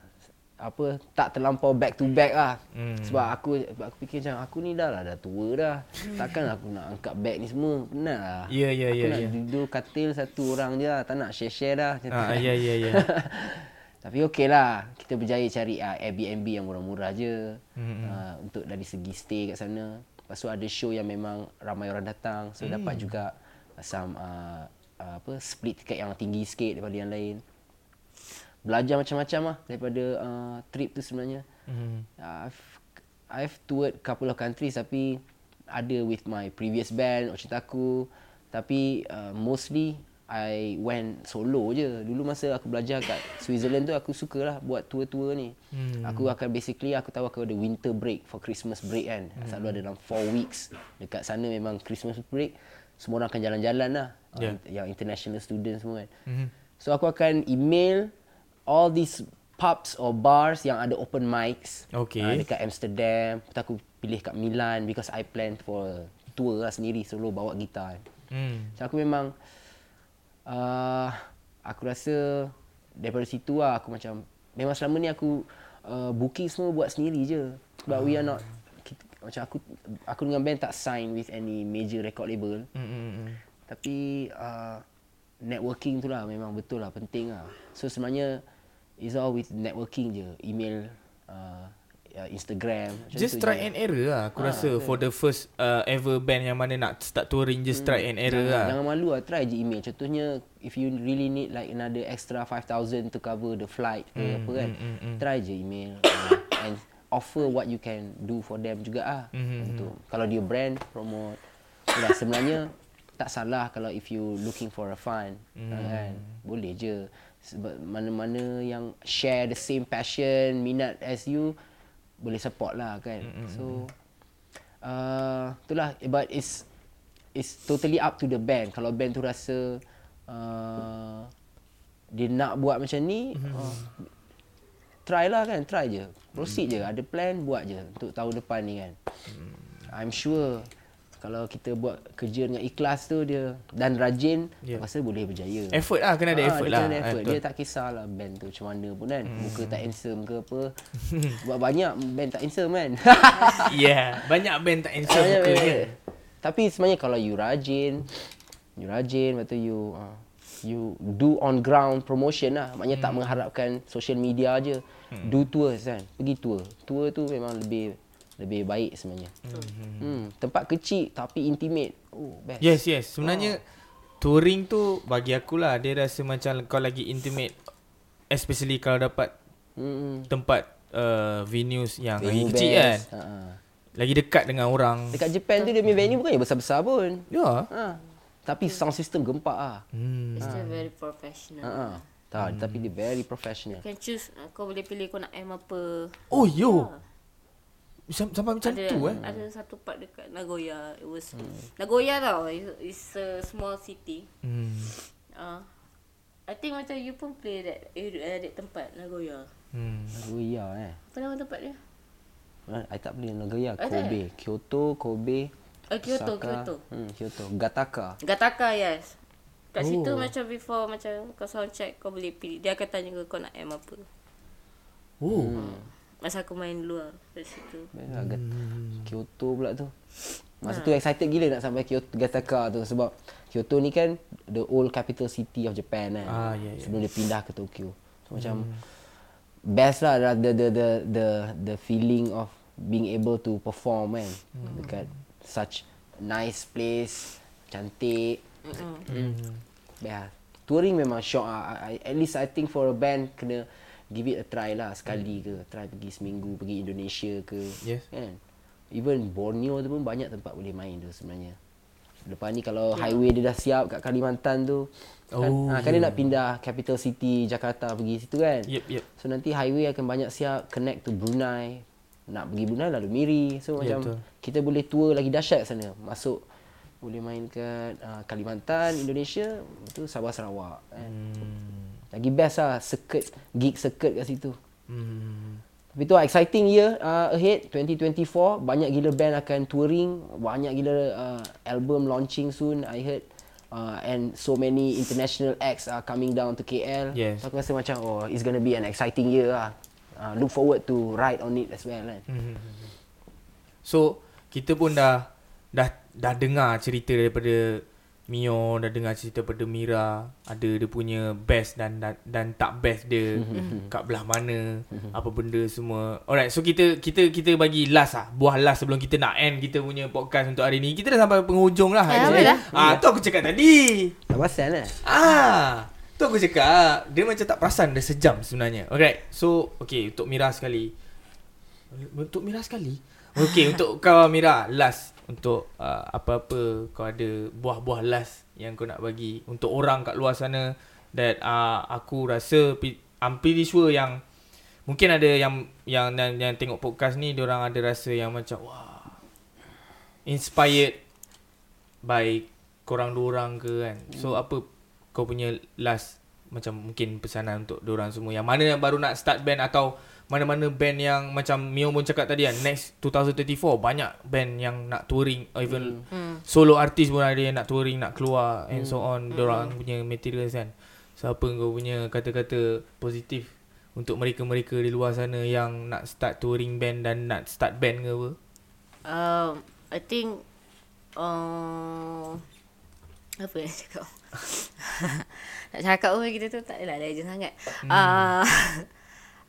apa tak terlampau back to back lah. Hmm. Sebab aku aku fikir macam aku ni dah lah dah tua dah. Takkan aku nak angkat bag ni semua. Penat lah. Ya ya ya. Aku nak ya. duduk katil satu orang je lah. Tak nak share-share dah. Ah, ya ya ya. Tapi okey lah. Kita berjaya cari uh, Airbnb yang murah-murah je. Hmm. Uh, untuk dari segi stay kat sana. Lepas tu ada show yang memang ramai orang datang. So hmm. dapat juga some uh, uh, apa split tiket yang tinggi sikit daripada yang lain belajar macam-macam lah daripada uh, trip tu sebenarnya. Mm-hmm. I've I've toured couple of countries tapi ada with my previous band Ochitaku tapi uh, mostly I went solo je. Dulu masa aku belajar kat Switzerland tu aku sukalah buat tour-tour ni. Mm. Aku akan basically aku tahu aku ada winter break for Christmas break kan. Mm. Selalu ada dalam 4 weeks dekat sana memang Christmas break. Semua orang akan jalan-jalan lah. Yeah. Uh, yang international students semua kan. Mm-hmm. So aku akan email all these pubs or bars yang ada open mics okay. uh, dekat Amsterdam. Lepas aku pilih kat Milan because I plan for tour lah sendiri solo bawa gitar. Hmm. So aku memang uh, aku rasa daripada situ lah aku macam memang selama ni aku uh, booking semua buat sendiri je. Sebab we are not kita, macam aku aku dengan band tak sign with any major record label. Mm, mm, mm. Tapi uh, networking tu lah memang betul lah penting lah. So sebenarnya is all with networking je, email, uh, uh, Instagram. Just try and error lah Aku Ah, rasa For the first uh, ever band Yang mana nak start touring Just try and error Hmm. jangan, lah Jangan malu lah Try je email Contohnya If you really need like Another extra 5,000 To cover the flight ke Hmm, apa kan hmm, hmm, hmm. Try je email uh, And offer what you can Do for them juga ah. Hmm, hmm, Untuk Kalau dia brand Promote Yalah, Sebenarnya Tak salah Kalau if you Looking for a fun Hmm. uh, kan Boleh je Sebab mana-mana yang Share the same passion Minat as you Boleh support lah kan. Hmm, So uh, itulah but it's it's totally up to the band. Kalau band tu rasa uh, dia nak buat macam ni uh, try lah kan try je. Proceed je. Ada plan buat je untuk tahun depan ni kan. I'm sure kalau kita buat kerja dengan ikhlas tu dia dan rajin Yeah. rasa boleh berjaya Effort lah Kena ada Ah, effort dia lah kena ada effort. betul. Dia tak kisahlah band tu macam mana pun kan. Muka tak handsome ke apa. Sebab banyak band tak handsome kan. Yeah Banyak band tak Banyak muka dia Tapi sebenarnya kalau you rajin, you rajin, lepas tu you uh, you do on ground promotion lah. Maknanya tak mengharapkan social media je. Do tours kan. Pergi tour. Tour tu memang lebih lebih baik sebenarnya. Hmm. Tempat kecil tapi intimate. Oh, best. Yes yes Sebenarnya Touring tu Bagi aku lah Dia rasa macam Kau lagi intimate Especially kalau dapat Hmm. Tempat uh, Venues yang lagi Venue kecil kan best. Ha-ha. Lagi dekat dengan orang Dekat Japan tu dia punya venue bukannya besar-besar pun. Ya Ha. Tapi sound system gempak ah. hmm. It's still very professional. Ha ah. Tak, tapi dia very professional. You can choose kau boleh pilih kau nak M apa. Oh yo Sam- Sampai macam ada, tu eh Ada satu part dekat Nagoya. It was Nagoya tau. It's, a small city. hmm. Uh, I think macam you pun play that area that tempat Nagoya. Hmm. Nagoya eh. Apa nama tempat dia? I tak boleh Nagoya, tak Kobe, Kyoto, Kobe, Oh, Kyoto, Osaka. Kyoto. Hmm, Kyoto. Gataka. Gataka, yes. Kat oh. situ macam before macam kau sound check kau boleh pilih. Dia akan tanya kau nak M apa. Oh Masa aku main dulu lah kat situ. Hmm. Gat- Kyoto pula tu. Masa Ha. tu excited gila nak sampai Kyoto Gataka tu sebab Kyoto ni kan the old capital city of Japan kan. Ah, ya, ya. Sebelum dia pindah ke Tokyo. So macam best lah the the the the the, the feeling of being able to perform kan dekat such nice place, cantik. hmm. Yeah. Touring memang shock ah. I, I- at least I think for a band kena give it a try lah sekali ke. Try pergi seminggu pergi Indonesia ke. Yes. Kan? Even Borneo tu pun banyak tempat boleh main tu sebenarnya. Lepas ni kalau highway dia dah siap kat Kalimantan tu kan, Oh, ah, kan dia nak pindah capital city Jakarta pergi situ kan. Yep yep So nanti highway akan banyak siap connect to Brunei. Nak pergi Brunei lalu Miri. So Ya, macam betul. kita boleh tour lagi dahsyat sana. Masuk boleh main kat uh, Kalimantan, Indonesia, tu Sabah Sarawak kan. hmm. Lagi best lah circuit, gig circuit kat situ. Hmm. Tapi tu lah, exciting year uh, ahead 2024 banyak gila band akan touring banyak gila uh, album launching soon I heard uh, and so many international acts are coming down to KL Yes. so aku rasa macam oh it's gonna be an exciting year lah uh, look forward to ride on it as well kan Hmm. So kita pun dah dah dah dengar cerita daripada Mio dah dengar cerita daripada Mira ada dia punya best dan dan, dan tak best dia kat belah mana apa benda semua. Alright so kita kita kita bagi last ah buah last sebelum kita nak end kita punya podcast untuk hari ni. Kita dah sampai penghujung lah. Eh, actually. apa dah? Ah tu aku cakap tadi. tak pasal lah Ah, tu aku cakap dia macam tak perasan dah sejam sebenarnya. Alright. So, okay untuk Mira sekali. Untuk Mira sekali. Okay untuk kau Mira last untuk uh, apa-apa kau ada buah-buah last yang kau nak bagi untuk orang kat luar sana that uh, aku rasa I'm pretty sure yang mungkin ada yang yang yang, yang tengok podcast ni orang ada rasa yang macam wah inspired by korang dua orang ke kan. So apa kau punya last macam mungkin pesanan untuk orang semua yang mana yang baru nak start band atau mana-mana band yang macam Mio pun cakap tadi kan next 2034 banyak band yang nak touring or even Hmm. solo artist pun ada yang nak touring nak keluar and so on mm. orang punya materials kan. So apa kau punya kata-kata positif untuk mereka-mereka di luar sana yang nak start touring band dan nak start band ke apa? Um, I think uh, apa nak cakap? nak cakap pun kita tu tak adalah legend sangat. Hmm. Uh,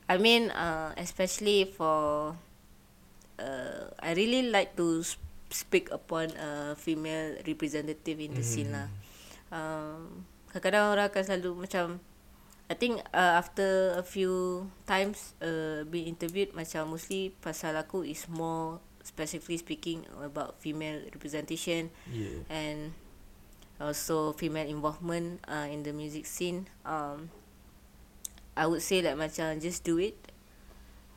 I mean uh, especially for uh, I really like to sp- speak upon a female representative in the scene lah. Um, kadang-kadang orang akan selalu macam I think uh, after a few times uh, being interviewed macam mostly pasal aku is more specifically speaking about female representation Yeah. and also female involvement uh, in the music scene. Um, I would say like macam just do it.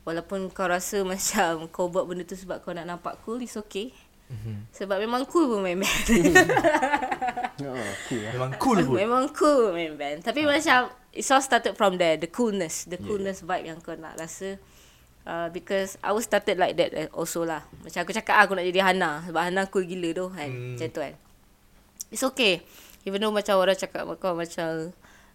Walaupun kau rasa macam kau buat benda tu sebab kau nak nampak cool, it's okay. Mm-hmm. Sebab memang cool pun main band. Oh, cool lah. Memang cool pun. memang cool main band. Tapi macam it's all started from there, the coolness, the coolness vibe yang kau nak rasa. Uh, because I was started like that uh, also lah. Macam aku cakap ah, aku nak jadi Hana sebab Hana cool gila tu kan. Hmm. Macam tu kan. It's okay. Even though macam orang cakap kau macam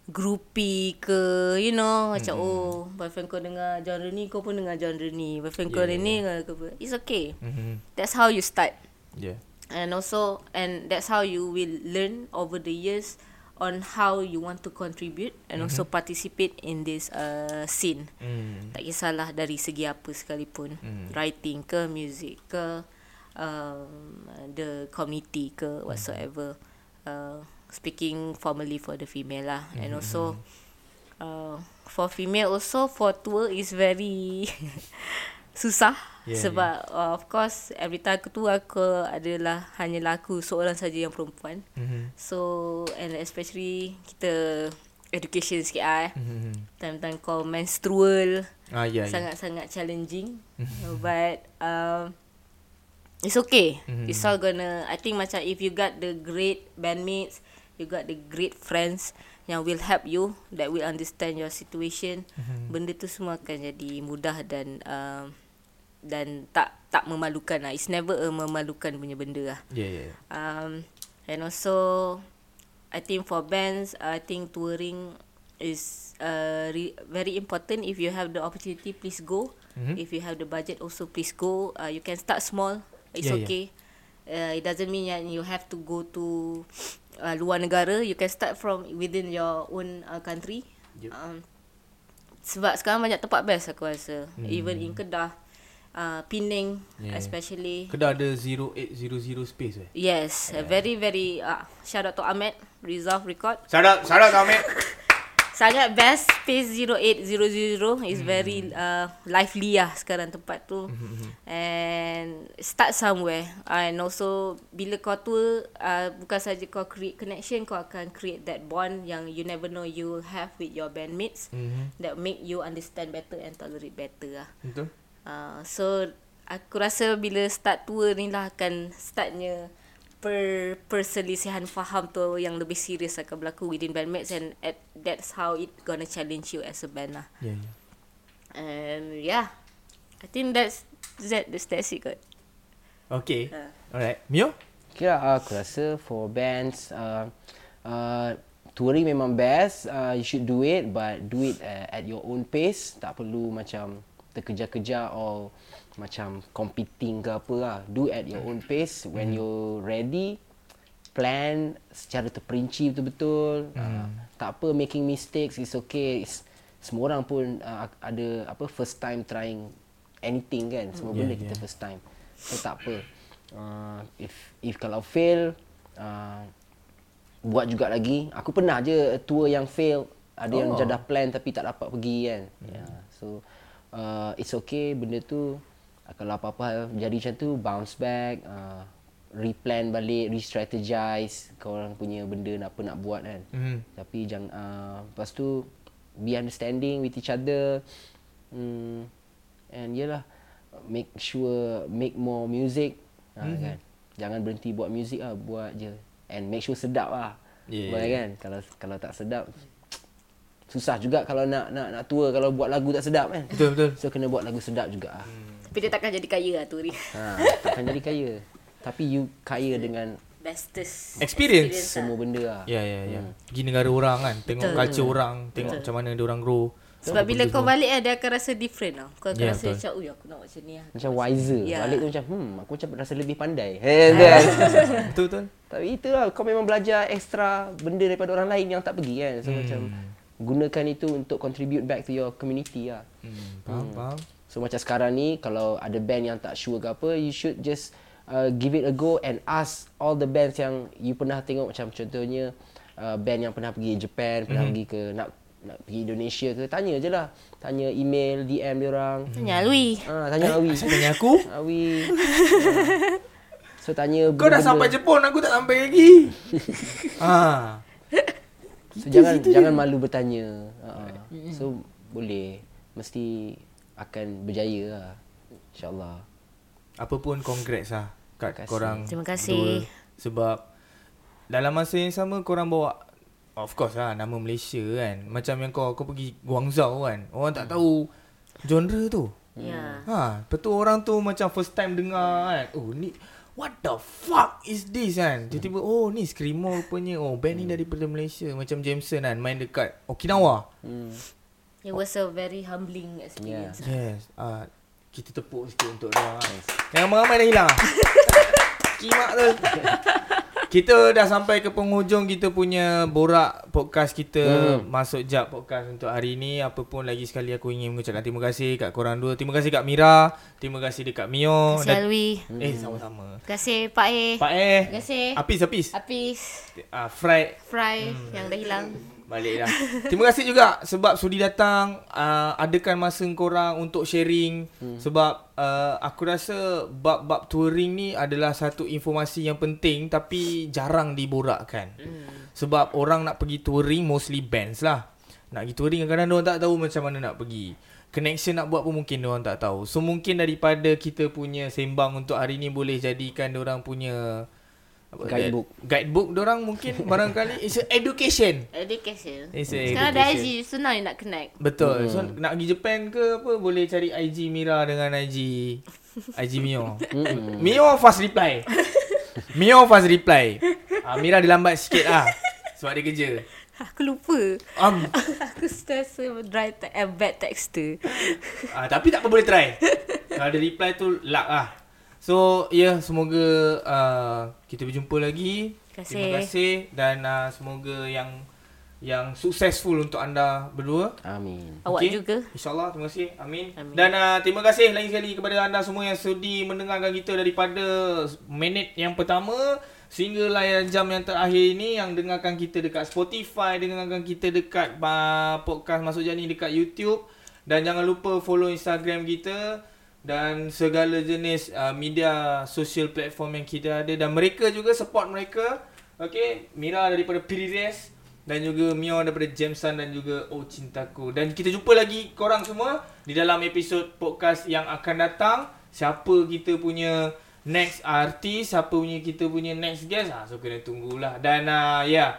groupie ke you know macam Hmm. oh boyfriend kau dengar genre ni kau pun dengar genre ni boyfriend kau Yeah, ni ni kau apa it's okay Mm-hmm. that's how you start Yeah. and also and that's how you will learn over the years on how you want to contribute and also participate in this uh, scene Mm. tak kisahlah dari segi apa sekalipun Mm. writing ke music ke um, the community ke whatsoever uh, speaking formally for the female lah and also uh, for female also for tour is very susah Yeah, yeah, sebab yeah. Uh, of course every time aku tu aku adalah hanya laku seorang saja yang perempuan Mm-hmm. so and especially kita education sikit ah eh. Mm-hmm. time-time kau menstrual Ah. Yeah, yeah. sangat-sangat challenging but um it's okay Mhm. it's all gonna I think macam if you got the great bandmates you got the great friends yang will help you that will understand your situation Mhm. benda tu semua akan jadi mudah dan um, dan tak tak memalukan lah it's never a memalukan punya benda lah Yeah, yeah. yeah. um, and also I think for bands I think touring is uh, re- very important if you have the opportunity please go Mhm. if you have the budget also please go uh, you can start small it's Yeah, yeah. okay Uh, it doesn't mean that you have to go to uh, luar negara you can start from within your own uh, country Yep. um, sebab sekarang banyak tempat best aku rasa hmm. even in Kedah uh, Penang Yeah. especially Kedah ada 0800 space eh. Yes, yeah. very very uh, shout out to Ahmed Resolve Record. Shout out, shout out Ahmed. Sangat best space 0800 is very uh, lively lah sekarang tempat tu. And start somewhere and also bila kau tu uh, bukan saja kau create connection kau akan create that bond yang you never know you will have with your bandmates Mhm. that make you understand better and tolerate better lah. Betul. Uh, so aku rasa bila start tour ni lah akan startnya per perselisihan faham tu yang lebih serius akan berlaku within bandmates and at, that's how it gonna challenge you as a band lah. Yeah, yeah. And yeah, I think that's that that's, that's it kot. Okay. Uh. Alright. Mio? Kira uh, aku rasa for bands uh, uh, touring memang best uh, you should do it but do it uh, at your own pace tak perlu macam terkejar-kejar or macam competing ke apa lah. Do at your own pace. When you're ready plan secara terperinci betul-betul. Uh, tak apa making mistakes is okay. It's, semua orang pun uh, ada apa first time trying anything kan. Semua Yeah, benda kita yeah. first time. So tak apa. Uh, if if kalau fail uh, buat juga lagi. Aku pernah je tour yang fail. Ada oh. yang jadah plan tapi tak dapat pergi kan. Hmm. yeah. so uh, it's okay. Benda tu kalau apa-apa jadi macam tu bounce back uh, replan balik re-strategize kau orang punya benda nak apa nak buat kan Mhm. tapi jangan uh, lepas tu be understanding with each other mm, and yelah make sure make more music mm-hmm. Mhm. kan jangan berhenti buat music lah buat je and make sure sedap lah Yeah. Buat kan kalau kalau tak sedap susah juga kalau nak nak nak tour kalau buat lagu tak sedap kan Betul, betul. so kena buat lagu sedap juga lah. Tapi dia takkan jadi kaya lah touring. ha takkan jadi kaya tapi you kaya dengan Bestest Experience. semua benda lah Ya, ya, ya. Pergi negara orang kan. Tengok Betul. culture orang. Tengok Betul. macam mana dia orang grow. Sebab bila kau balik eh, dia akan rasa different tau. Kau akan Ya, rasa betul. macam, ui aku nak macam ni lah. Macam wiser. Ya. Balik tu macam, hmm, aku macam rasa lebih pandai. Betul betul. Tapi itulah, kau memang belajar extra benda daripada orang lain yang tak pergi kan. So hmm. macam, gunakan itu untuk contribute back to your community lah. Hmm, faham faham. So macam sekarang ni, kalau ada band yang tak sure ke apa, you should just uh, give it a go and ask all the bands yang you pernah tengok. Macam contohnya, uh, band yang pernah pergi Japan, pernah pergi ke, nak nak pergi Indonesia ke, tanya je lah. Tanya email, DM dia orang. Tanya Alwi. Ah, tanya Awi. Asal tanya aku? Awi. Ah. so tanya Kau dah sampai Jepun aku tak sampai lagi. ha. So jangan jangan malu bertanya. Uh, so boleh mesti akan berjaya lah. InsyaAllah. Apa pun congrats lah kat Terima korang Terima kasih. dua. Sebab dalam masa yang sama korang bawa of course lah nama Malaysia kan. Macam yang kau kau pergi Guangzhou kan. Orang tak tahu genre tu. Ya. Ha, betul orang tu macam first time dengar kan. Oh ni what the fuck is this kan. Tiba-tiba oh ni Screamo rupanya. Oh band ni daripada Malaysia macam Jameson kan main dekat Okinawa. Hmm. It was a very humbling experience. Yes. Ah uh, kita tepuk sikit untuk dia. Yang ramai dah hilang. Kimak tu. Kita dah sampai ke penghujung kita punya borak podcast kita Hmm. masuk jap podcast untuk hari ni. Apa pun lagi sekali aku ingin mengucapkan terima kasih kat korang dua. Terima kasih kat Mira, terima kasih dekat Mio Terima kasih Alwi. eh sama-sama. Terima kasih Pak E. Pak eh. Terima kasih. Apis apis. Apis. Ah Fry Fry yang dah hilang. Balik dah. Terima kasih juga sebab sudi datang uh, adakan masa korang untuk sharing hmm. sebab uh, aku rasa bab-bab touring ni adalah satu informasi yang penting tapi jarang diborakkan. Hmm. Sebab orang nak pergi touring mostly bands lah. Nak pergi touring kadang-kadang orang tak tahu macam mana nak pergi. Connection nak buat pun mungkin orang tak tahu. So mungkin daripada kita punya sembang untuk hari ni boleh jadikan orang punya Guidebook. Guidebook orang mungkin barangkali it's a education. Education. It's a Sekarang ada education. IG, senang nak connect. Betul. Hmm. So nak pergi Japan ke apa boleh cari IG Mira dengan IG IG Mio. Mio fast reply. Mio fast reply. Ah Mira dia lambat sikit ah. Sebab dia kerja. Aku lupa. Um, Aku sentiasa dry te- eh, bad texter. ah, tapi tak apa boleh try. Kalau dia reply tu luck ah. So ya yeah, semoga uh, kita berjumpa lagi. Terima kasih. Terima kasih dan uh, semoga yang yang successful untuk anda berdua. Amin. Awak juga. InsyaAllah, terima kasih. Amin. Amin. Dan uh, terima kasih lagi sekali kepada anda semua yang sudi mendengarkan kita daripada minit yang pertama sehingga layar jam yang terakhir ini yang dengarkan kita dekat Spotify, dengarkan kita dekat uh, podcast Masuk Jani dekat YouTube dan jangan lupa follow Instagram kita dan segala jenis uh, media sosial platform yang kita ada dan mereka juga support mereka. Okay, Mira daripada Pirires dan juga Mio daripada Jameson dan juga Oh Cintaku. Dan kita jumpa lagi korang semua di dalam episod podcast yang akan datang. Siapa kita punya next artis, siapa punya kita punya next guest. Ha, so kena tunggulah. Dan uh, ya, yeah,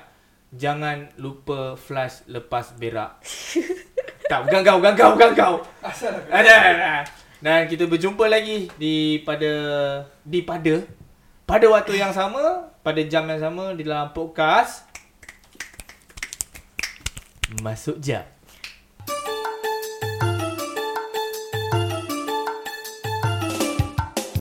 jangan lupa flash lepas berak. tak, bukan kau, bukan kau, bukan kau. Ada, ada. Dan kita berjumpa lagi di pada di pada pada waktu yang sama, pada jam yang sama di dalam podcast Masuk Jam.